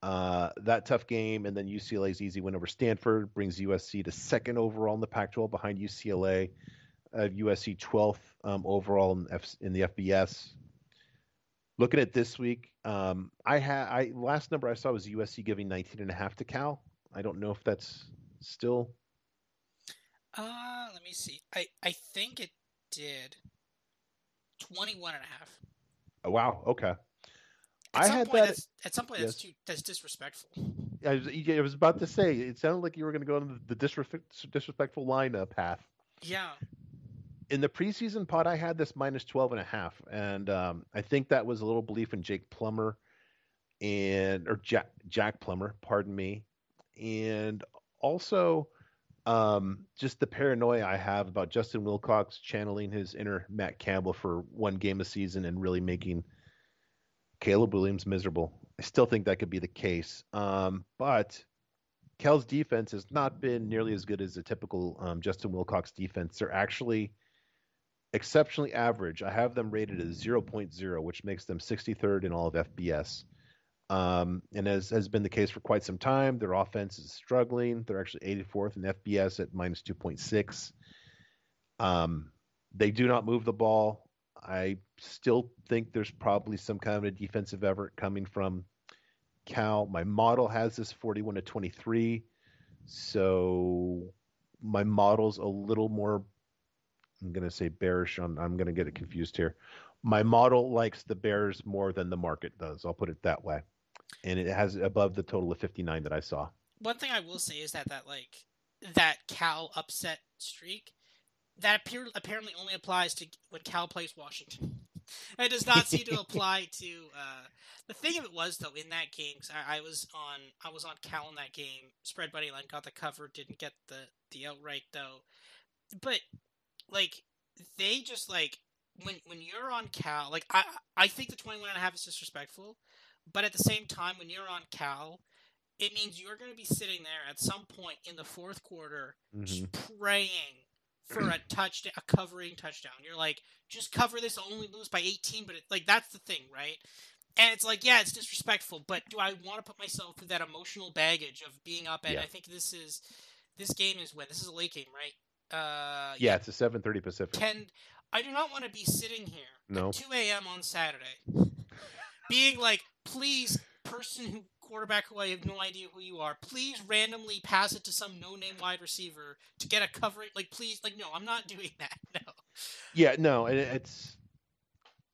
Uh, that tough game, and then UCLA's easy win over Stanford brings USC to second overall in the Pac-12 behind UCLA. Uh, USC 12th um, overall in, F- in, the FBS. Looking at this week, um, I had I last number I saw was USC giving 19 and a half to Cal. I don't know if that's still. Uh, let me see. I I think it did 21 and a half. Oh, wow. Okay. At I had that. At some point, yes. that's too that's disrespectful. I was, I was about to say it sounded like you were going to go on the disrespect, disrespectful line path. Yeah. In the preseason pod, I had this minus 12 and a half, and um, I think that was a little belief in Jake Plummer and or Jack Jack Plummer, pardon me, and also um, just the paranoia I have about Justin Wilcox channeling his inner Matt Campbell for one game a season and really making Caleb Williams miserable. I still think that could be the case. Um, but Cal's defense has not been nearly as good as a typical um, Justin Wilcox defense. They're actually exceptionally average. I have them rated as 0.0, which makes them 63rd in all of FBS. Um, and as has been the case for quite some time, their offense is struggling. They're actually 84th in FBS at minus 2.6. Um, they do not move the ball. I still think there's probably some kind of a defensive effort coming from Cal. My model has this 41 to 23. So my model's a little more I'm going to say bearish on I'm going to get it confused here. My model likes the Bears more than the market does. I'll put it that way. And it has above the total of 59 that I saw. One thing I will say is that that like that Cal upset streak that appear, apparently only applies to when Cal plays Washington. it does not seem to apply to. Uh, the thing of it was though in that game, I, I, was on I was on Cal in that game. Spread money line got the cover, didn't get the the outright though. But like they just like when when you're on Cal, like I I think the 21 and a half is disrespectful, but at the same time, when you're on Cal, it means you're going to be sitting there at some point in the fourth quarter, Mhm. just praying for a touchdown, a covering touchdown. You're like, just cover this, I'll only lose by 18, but it, like that's the thing, right? And it's like, yeah, it's disrespectful, but do I want to put myself through that emotional baggage of being up? And Yeah. I think this is this game is when this is a late game, right? Uh, Yeah, it's a 7:30 Pacific. 10 i do not want to be sitting here No. at 2 a.m on saturday being like please person who quarterback who i have no idea who you are please randomly pass it to some no-name wide receiver to get a coverage. like please like no i'm not doing that no Yeah, no, and it's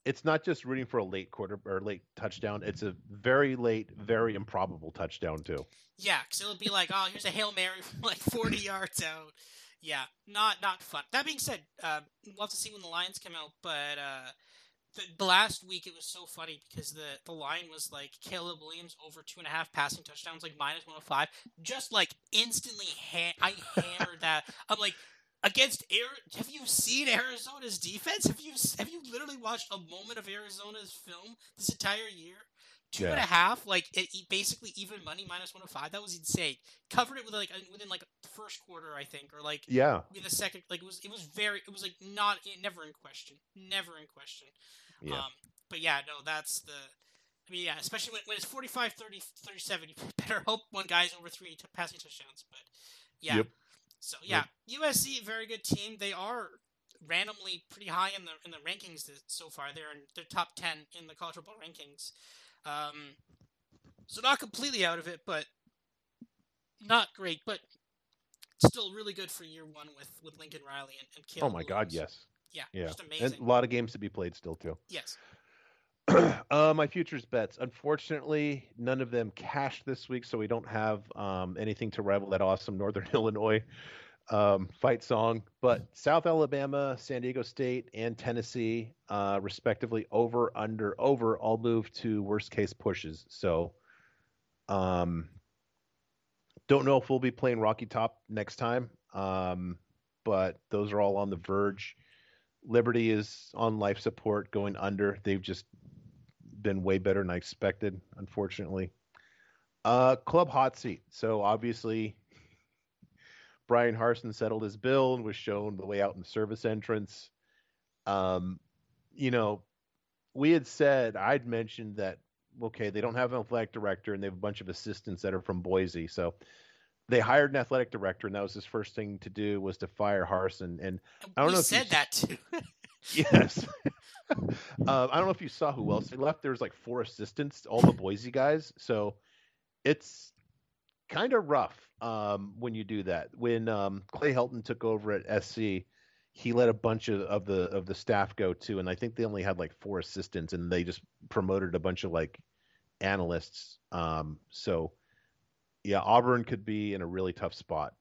it's not just rooting for a late quarter or late touchdown. It's a very late, very improbable touchdown too. yeah because it'll be like oh here's a hail mary from like 40 yards out yeah not not fun that being said uh, we'll have to see when the lions come out but uh the, the last week it was so funny because the, the line was like Caleb Williams over two and a half passing touchdowns, like minus 105. Just like instantly, ha- I hammered that. I'm like, against Air, have you seen Arizona's defense? Have you have you literally watched a moment of Arizona's film this entire year? Two and a half, like it, basically even money minus 105. That was insane. Covered it with like within like first quarter, I think, or like Yeah, the second. Like it was it was very it was like not never in question, never in question. yeah. Um, but yeah, no, that's the. I mean, yeah, especially when, when it's 45 30, 37, you better hope one guy's over three t- passing touchdowns. But yeah. Yep. So yeah, USC, very good team. They are randomly pretty high in the in the rankings so far. They're in they're top 10 in the college football rankings. Um, so not completely out of it, but not great. But still really good for year one with with Lincoln Riley and, and oh Caleb my God, yes. Yeah, Yeah. just And a lot of games to be played still too. yes. uh, my futures bets. Unfortunately, none of them cashed this week, so we don't have um, anything to rival that awesome Northern Illinois um, fight song. But South Alabama, San Diego State, and Tennessee, uh, respectively, over, under, over, all move to worst case pushes. So, um, don't know if we'll be playing Rocky Top next time, um, but those are all on the verge. Liberty is on life support, going under. They've just been way better than I expected, unfortunately. Uh, club hot seat. So obviously, Bryan Harsin settled his bill and was shown the way out in the service entrance. Um, you know, we had said I'd mentioned that okay, they don't have an athletic director and they have a bunch of assistants that are from Boise, so they hired an athletic director, and that was his first thing to do was to fire Harsin. And I don't we know if you said s- that too. Yes. uh, I don't know if you saw who else they left. There was like four assistants, all the Boise guys. So it's kind of rough um, when you do that. When um, Clay Helton took over at SC, he let a bunch of, of the of the staff go too, and I think they only had like four assistants, and they just promoted a bunch of like analysts. Um, so yeah, Auburn could be in a really tough spot.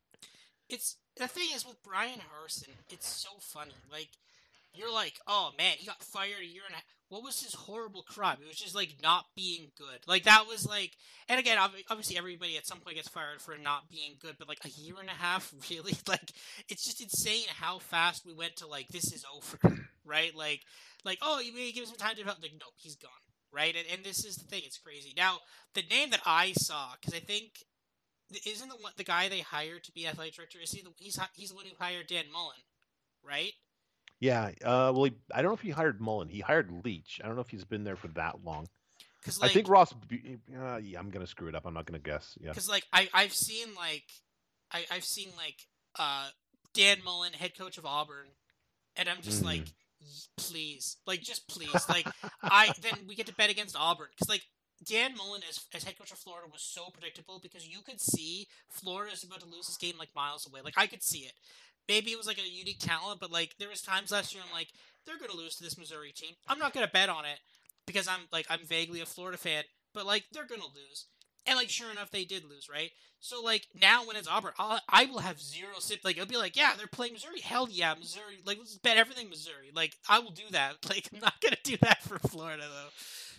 it's the thing is with Bryan Harsin, it's so funny. Like you're like, oh man, he got fired a year and a half. What was his horrible crime? It was just like not being good. Like that was like, and again, obviously everybody at some point gets fired for not being good, but like a year and a half, really, like it's just insane how fast we went to like this is over, right? Like, like oh, you may give him some time to develop. Like no, he's gone, right? And, and this is the thing, it's crazy. Now the name that I saw, because I think isn't the the guy they hired to be athletic director? Is he the he's he's the one who hired Dan Mullen, right? Yeah. Uh, well, he, I don't know if he hired Mullen. He hired Leach. I don't know if he's been there for that long. Because I think Ross. Uh, yeah, I'm gonna screw it up. I'm not gonna guess. Yeah. because like I I've seen like I I've seen like uh Dan Mullen, head coach of Auburn, and I'm just Mm. like, please, like just please, like I then we get to bet against Auburn because like Dan Mullen as as head coach of Florida was so predictable because you could see Florida is about to lose this game like miles away. Like I could see it. Maybe it was like a unique talent, but like there was times last year I'm like they're gonna lose to this Missouri team. I'm not gonna bet on it because I'm like I'm vaguely a Florida fan, but like they're gonna lose. And like sure enough, they did lose, right? So like now when it's Auburn, I'll, I will have zero sip. Like it'll be like, yeah, they're playing Missouri. Hell yeah, Missouri. Like let's bet everything Missouri. Like I will do that. Like I'm not gonna do that for Florida though.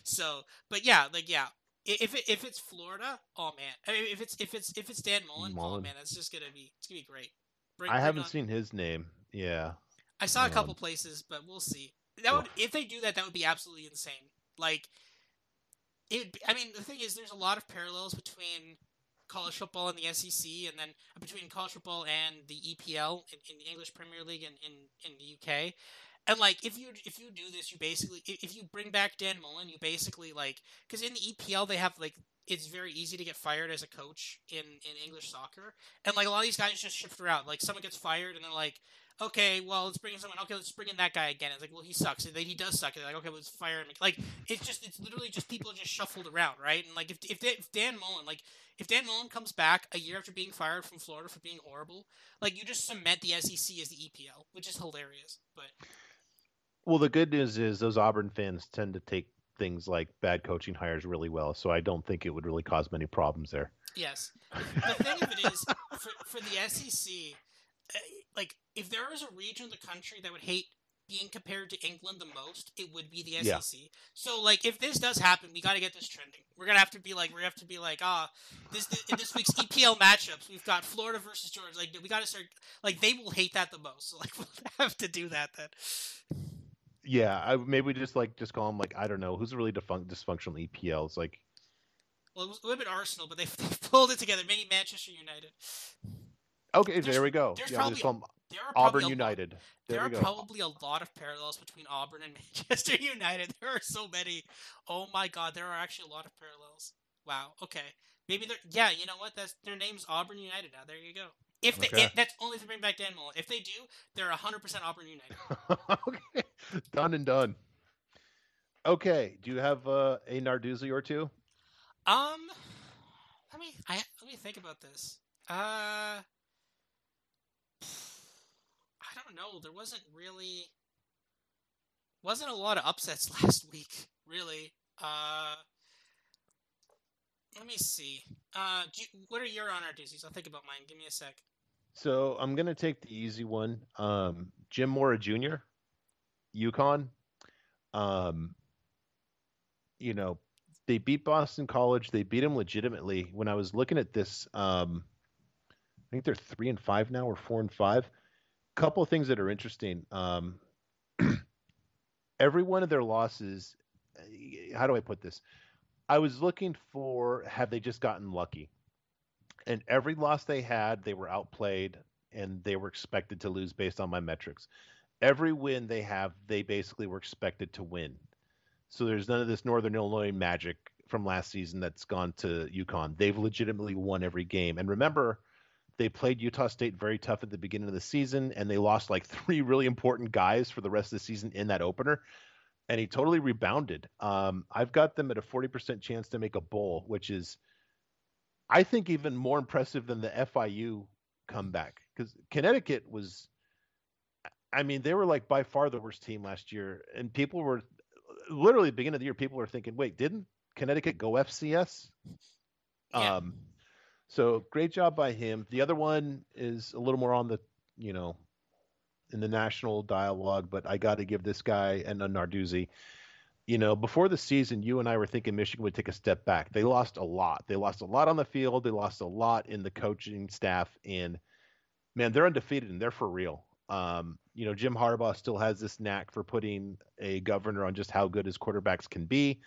So, but yeah, like yeah, if it, if it's Florida, oh man, I mean, if it's if it's if it's Dan Mullen, oh man, that's just gonna be it's gonna be great. Bring- I haven't on- seen his name. Yeah. I saw a couple um, places, but we'll see. that would if they do that, that would be absolutely insane. Like, it. I mean, the thing is, there's a lot of parallels between college football and the SEC, and then between college football and the EPL in, in the English Premier League in, in, in the UK. And like if you if you do this, you basically if you bring back Dan Mullen, you basically like because in the EPL they have like it's very easy to get fired as a coach in in English soccer, and like a lot of these guys just shift around. Like someone gets fired, and they're like, okay, well let's bring in someone. Okay, let's bring in that guy again. It's like, well he sucks. And then he does suck. And they're like, okay, let's fire him. Like it's just it's literally just people just shuffled around, right? And like if if, if Dan Mullen like if Dan Mullen comes back a year after being fired from Florida for being horrible, like you just cement the SEC as the EPL, which is hilarious. But well, the good news is those Auburn fans tend to take things like bad coaching hires really well, so I don't think it would really cause many problems there. Yes, the thing of it is, for, for the SEC, eh, like if there was a region of the country that would hate being compared to England the most, it would be the SEC. Yeah. So like if this does happen, we got to get this trending. We're gonna have to be like we have to be like ah this, this in this week's EPL matchups we've got Florida versus Georgia. Like we got to start like they will hate that the most. So like we'll have to do that then. Yeah, I, maybe we just like just call them like I don't know who's a really defun- dysfunctional EPLs like. Well, it was a little bit Arsenal, but they they pulled it together. Maybe Manchester United. Okay, there's, there we go. There's yeah, probably, there are Auburn United. Lot, there, there are probably a lot of parallels between Auburn and Manchester United. There are so many. Oh my God, there are actually a lot of parallels. Wow. Okay. Maybe they're yeah. You know what? That's their name's Auburn United now. There you go. If they, okay. if, that's only to bring back Dan Mullen. If they do, they're hundred percent Auburn United. okay, done and done. Okay, do you have uh, a Narduzzi or two? Um, let me I let me think about this. Uh, I don't know. There wasn't really wasn't a lot of upsets last week, really. Uh, let me see. Uh, you, what are your Narduzzies? I'll think about mine. Give me a sec. So I'm gonna take the easy one. Um, Jim Mora Jr. UConn. Um, you know, they beat Boston College. They beat them legitimately. When I was looking at this, um, I think they're three and five now, or four and five. A Couple of things that are interesting. Um, every one of their losses. How do I put this? I was looking for have they just gotten lucky? And every loss they had, they were outplayed and they were expected to lose based on my metrics. Every win they have, they basically were expected to win. So there's none of this Northern Illinois magic from last season that's gone to UConn. They've legitimately won every game. And remember, they played Utah State very tough at the beginning of the season, and they lost like three really important guys for the rest of the season in that opener. And he totally rebounded. Um, I've got them at a 40% chance to make a bowl, which is – I think even more impressive than the FIU comeback because Connecticut was. I mean, they were like by far the worst team last year, and people were literally beginning of the year. People were thinking, "Wait, didn't Connecticut go FCS?" Yeah. Um, so great job by him. The other one is a little more on the, you know, in the national dialogue, but I got to give this guy and a Narduzzi you know, before the season, you and I were thinking Michigan would take a step back. They lost a lot. They lost a lot on the field. They lost a lot in the coaching staff. And man, they're undefeated and they're for real. Um, you know, Jim Harbaugh still has this knack for putting a governor on just how good his quarterbacks can be.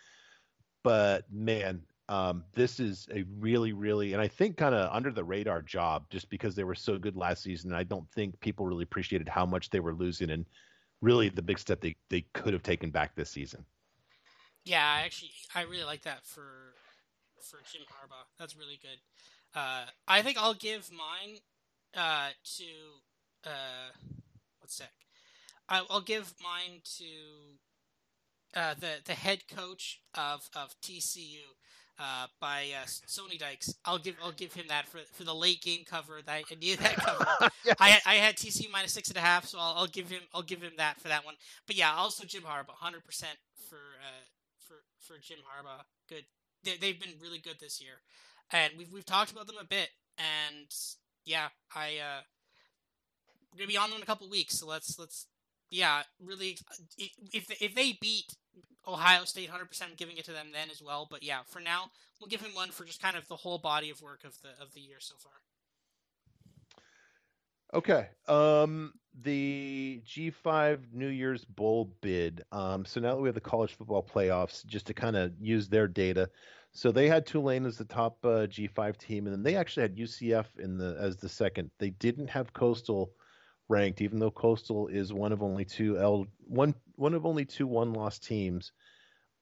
But man, um, this is a really, really, and I think kind of under the radar job just because they were so good last season. I don't think people really appreciated how much they were losing and really the big step they, they could have taken back this season. Yeah, I actually I really like that for for Jim Harbaugh. That's really good. Uh, I think I'll give mine uh, to uh, what's sec. I'll give mine to uh, the the head coach of of TCU uh, by uh, Sonny Dykes. I'll give I'll give him that for for the late game cover. That I needed that cover. yes. I I had TCU minus six and a half, so I'll, I'll give him I'll give him that for that one. But yeah, also Jim Harbaugh, hundred percent for for Jim Harbaugh. Good. They, they've been really good this year, and we've we've talked about them a bit. And yeah, I uh, we're gonna be on them in a couple weeks. So let's let's yeah, really if if they beat Ohio State 100%, giving it to them then as well. But yeah, for now, we'll give him one for just kind of the whole body of work of the of the year so far. Okay. Um, the G5 New Year's Bowl bid. Um, so now that we have the college football playoffs, just to kind of use their data. So they had Tulane as the top uh, G5 team, and then they actually had UCF in the as the second. They didn't have Coastal ranked, even though Coastal is one of only two L one one of only two one loss teams.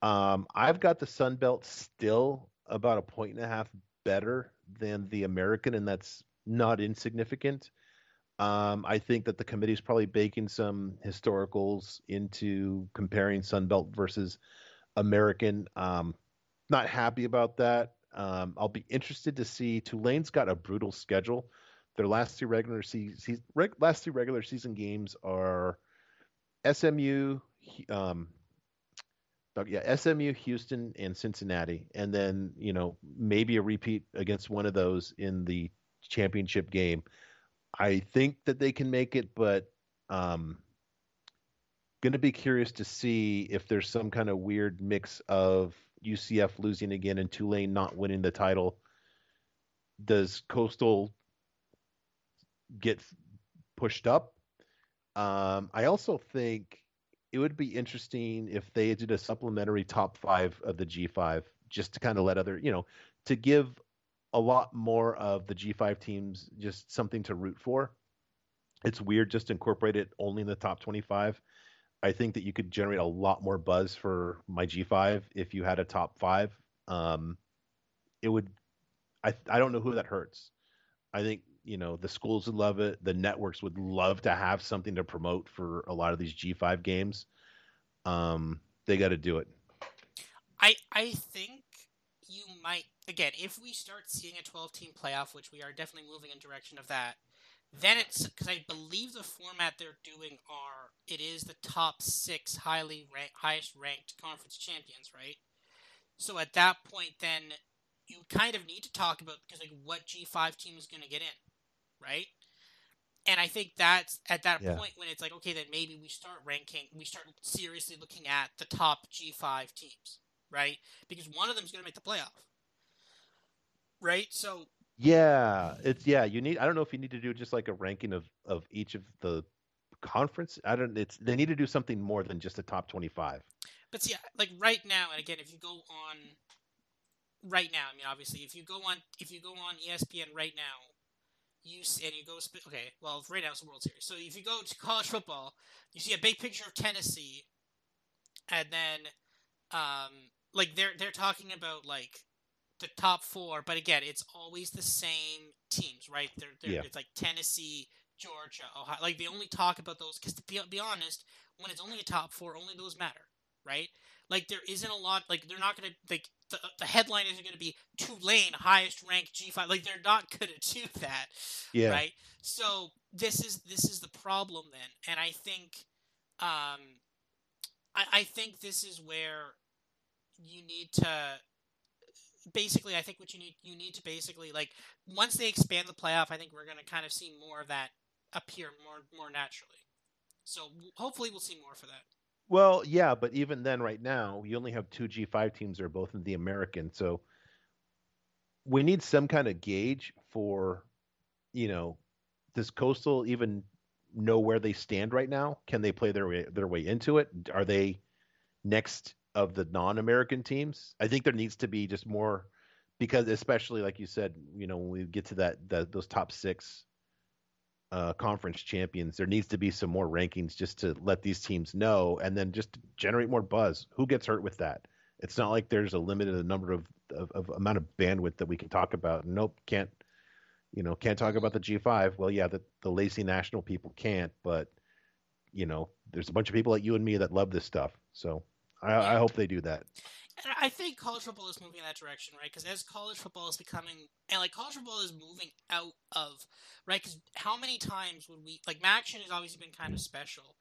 Um, I've got the Sun Belt still about a point and a half better than the American, and that's not insignificant. Um, I think that the committee is probably baking some historicals into comparing Sun Belt versus American. Um, not happy about that. Um, I'll be interested to see. Tulane's got a brutal schedule. Their last two regular season, reg, last two regular season games are SMU, um, yeah, SMU, Houston, and Cincinnati, and then you know maybe a repeat against one of those in the championship game. I think that they can make it, but um, going to be curious to see if there's some kind of weird mix of UCF losing again and Tulane not winning the title. Does Coastal get pushed up? Um, I also think it would be interesting if they did a supplementary top five of the G5 just to kind of let other, you know, to give a lot more of the G5 teams just something to root for. It's weird just incorporate it only in the top 25. I think that you could generate a lot more buzz for my G5 if you had a top five. Um, it would. I I don't know who that hurts. I think you know the schools would love it. The networks would love to have something to promote for a lot of these G5 games. Um, they got to do it. I I think might again, if we start seeing a 12 team playoff, which we are definitely moving in direction of that, then it's because I believe the format they're doing are it is the top six highly rank, highest ranked conference champions, right? So at that point, then you kind of need to talk about because like what G five team is going to get in, right? And I think that's at that yeah. point when it's like okay, then maybe we start ranking, we start seriously looking at the top G five teams, right? Because one of them is going to make the playoff right? So yeah, it's yeah. You need. I don't know if you need to do just like a ranking of of each of the conference. I don't. It's they need to do something more than just a top twenty five. But see, like right now, and again, if you go on right now, I mean, obviously, if you go on if you go on ESPN right now, you see, and you go okay. Well, right now it's the World Series. So if you go to college football, you see a big picture of Tennessee, and then um, like they're they're talking about like the top four, but again, it's always the same teams, right? They're, they're yeah. It's like Tennessee, Georgia, Ohio. Like they only talk about those because to be, be honest, when it's only a top four, only those matter, right? Like there isn't a lot. Like they're not going to like the, the headline isn't going to be Tulane highest ranked G five. Like they're not going to do that, yeah. right? So this is this is the problem then, and I think, um, I, I think this is where you need to basically, I think what you need you need to basically like once they expand the playoff, I think we're going to kind of see more of that appear more more naturally. So hopefully, we'll see more for that. Well, yeah, but even then, right now, you only have two G5 teams that are both in the American. So we need some kind of gauge for, you know, does Coastal even know where they stand right now? Can they play their way their way into it? Are they next of the non-American teams. I think there needs to be just more because especially like you said, you know, when we get to that, that those top 6 uh, conference champions, there needs to be some more rankings just to let these teams know and then just generate more buzz. Who gets hurt with that? It's not like there's a limited number of, of, of amount of bandwidth that we can talk about. Nope, can't you know, can't talk about the G5. Well, yeah, the the lazy national people can't, but you know, there's a bunch of people like you and me that love this stuff. So I, I hope they do that. And I think college football is moving in that direction, right? Because as college football is becoming, and like college football is moving out of, right? Because how many times would we, like, MACtion has obviously been kind of special,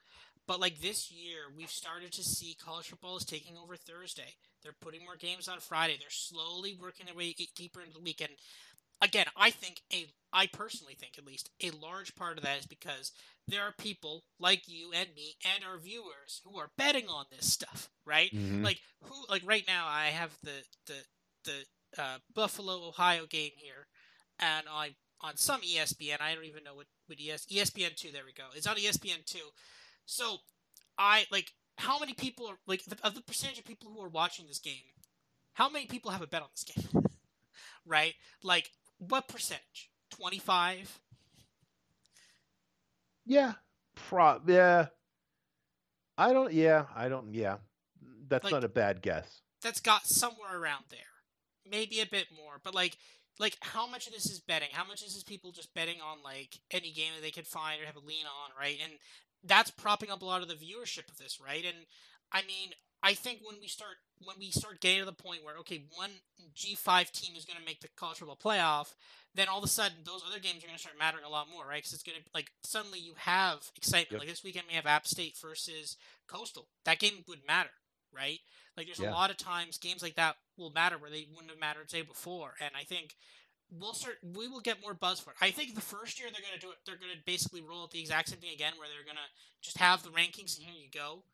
but like this year, we've started to see college football is taking over Thursday. They're putting more games on Friday. They're slowly working their way deeper into the weekend. Again, I think a, I personally think at least a large part of that is because there are people like you and me and our viewers who are betting on this stuff, right? Mm-hmm. Like who like right now I have the the the uh, Buffalo Ohio game here and I on some ESPN. I don't even know what what ES, ESPN two. There we go. It's on ESPN two. So I like how many people are like the, of the percentage of people who are watching this game. How many people have a bet on this game? right? Like what percentage? Twenty five. Yeah, pro. Yeah, I don't. Yeah, I don't. Yeah, that's Like- not a bad guess. That's got somewhere around there, maybe a bit more. But like, like how much of this is betting? How much is this people just betting on like any game that they could find or have a lean on, right? And that's propping up a lot of the viewership of this, right? And I mean, I think when we start when we start getting to the point where okay, one G five team is going to make the college football playoff, then all of a sudden those other games are going to start mattering a lot more, right? Because it's going to like suddenly you have excitement. Yep. Like this weekend we have App State versus Coastal. That game would matter, right? Like there's Yeah. a lot of times games like that will matter where they wouldn't have mattered say before, and I think we'll start we will get more buzz for it. I think the first year they're going to do it, they're going to basically roll out the exact same thing again, where they're going to just have the rankings and here you go,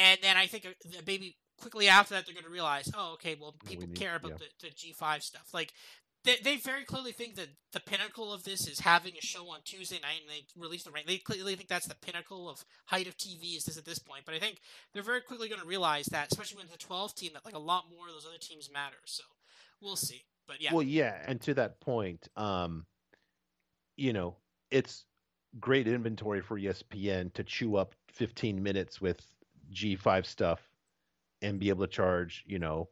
and then I think uh, the- maybe quickly after that they're going to realize, oh okay, well We people need- care about yeah. the, the G five stuff, like. They, they very clearly think that the pinnacle of this is having a show on Tuesday night and they release the rank. They clearly think that's the pinnacle of height of TV is this at this point. But I think they're very quickly going to realize that, especially when the 12 team, that like a lot more of those other teams matter. So we'll see. But yeah, Well, yeah, and to that point, um, you know, it's great inventory for ESPN to chew up 15 minutes with G5 stuff and be able to charge, you know,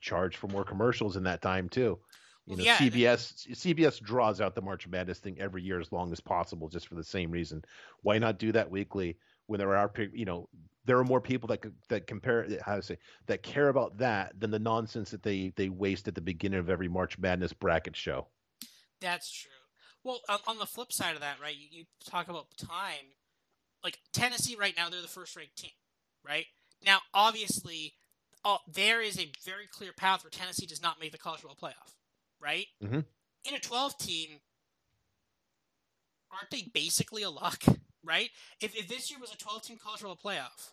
charge for more commercials in that time too. You know, yeah, CBS CBS draws out the March Madness thing every year as long as possible, just for the same reason. Why not do that weekly when there are, you know, there are more people that that compare how to say that care about that than the nonsense that they they waste at the beginning of every March Madness bracket show. that's true. Well, on, on the flip side of that, right, you, you talk about time. Like Tennessee right now, they're the first ranked team, right? Now, obviously, there is a very clear path where Tennessee does not make the college football playoff, right? Mhm. In a 12 team, aren't they basically a lock, right? If, if this year was a 12 team college football playoff,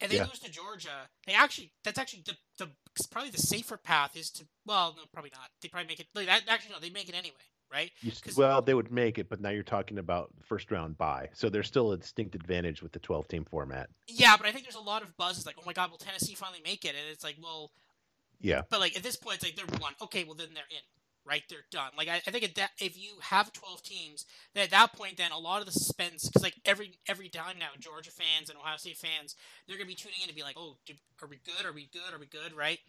and they Yeah. lose to Georgia, they actually that's actually the, the probably the safer path is to well no probably not they probably make it actually no they make it anyway right? You, well, they would make it, but now you're talking about first round bye, so there's still a distinct advantage with the 12 team format. yeah but I think there's a lot of buzz it's like oh my god will Tennessee finally make it? And it's like well Yeah, but like at this point it's like they're one okay well then they're in right? They're done. Like I, I think that, if you have 12 teams then at that point then a lot of the suspense because like every every time now Georgia fans and Ohio State fans they're gonna be tuning in to be like oh do, are we good? Are we good? Are we good? Right?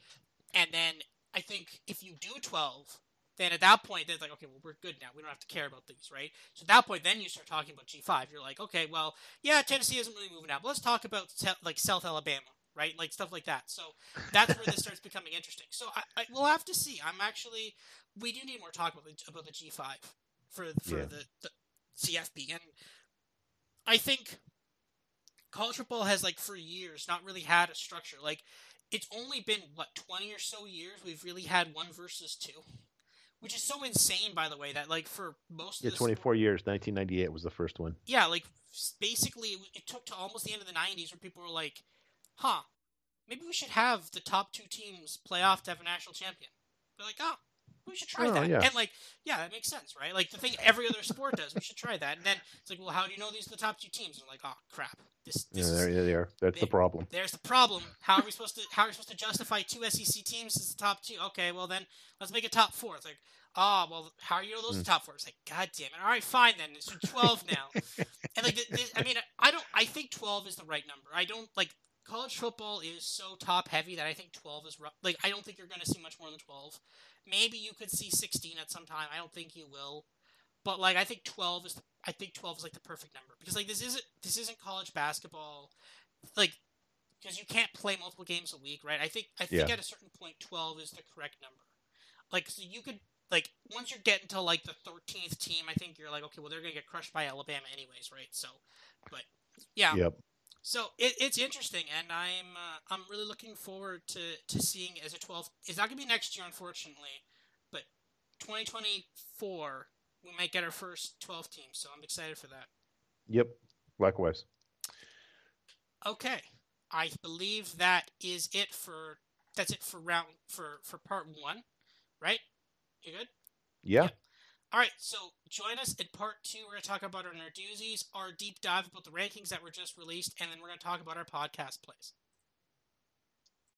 And then I think if you do 12 then at that point they're like okay well we're good now. We don't have to care about these right? So at that point then you start talking about G5 you're like okay well yeah Tennessee isn't really moving out but let's talk about like South Alabama right? Like stuff like that. So that's where this starts becoming interesting. So I, I we'll have to see. I'm actually we do need more talk about the, about the G5 for for Yeah. the, the CFB and I think college football has like for years not really had a structure. Like it's only been what 20 or so years we've really had one versus two which is so insane by the way that like for most of yeah, the 24 years. 1998 was the first one. yeah, like basically it, it took to almost the end of the '90s where people were like, "Huh, maybe we should have the top two teams play off to have a national champion." They're like, "Oh, we should try Oh, that." yeah. And like, yeah, that makes sense, right? Like the thing every other sport does. We should try that. And then it's like, well, how do you know these are the top two teams? And like, oh crap, this Yeah, this is there, there they are. That's the problem. there's the problem. How are we supposed to how are we supposed to justify two SEC teams as the top two? Okay, well then let's make it top four. It's like, oh well, how are you know those are mm. top four? It's like, god damn it. All right, fine then. It's twelve now. and like, th- th- I mean, I don't. I think twelve is the right number. I don't like college football is so top heavy that I think twelve is ru- like I don't think you're going to see much more than twelve. Maybe you could see sixteen at some time. I don't think you will. But like I think twelve is the, I think twelve is like the perfect number because like this isn't this isn't college basketball like because you can't play multiple games a week, right? I think I think Yeah. at a certain point, twelve is the correct number. Like, so you could like once you're getting to like the thirteenth team, I think you're like, okay, well they're gonna get crushed by Alabama anyways, right? So, but yeah, Yep. So it, it's interesting, and I'm uh, I'm really looking forward to to seeing as a twelve. It's not gonna be next year, unfortunately, but 2024 we might get our first twelve team. So I'm excited for that. Yep. Likewise. Okay, I believe that is it for that's it for round for for part one, right? You good? Yeah. Yeah. All right, so join us in part two. We're going to talk about our Narduzzies, our deep dive about the rankings that were just released, and then we're going to talk about our podcast plays.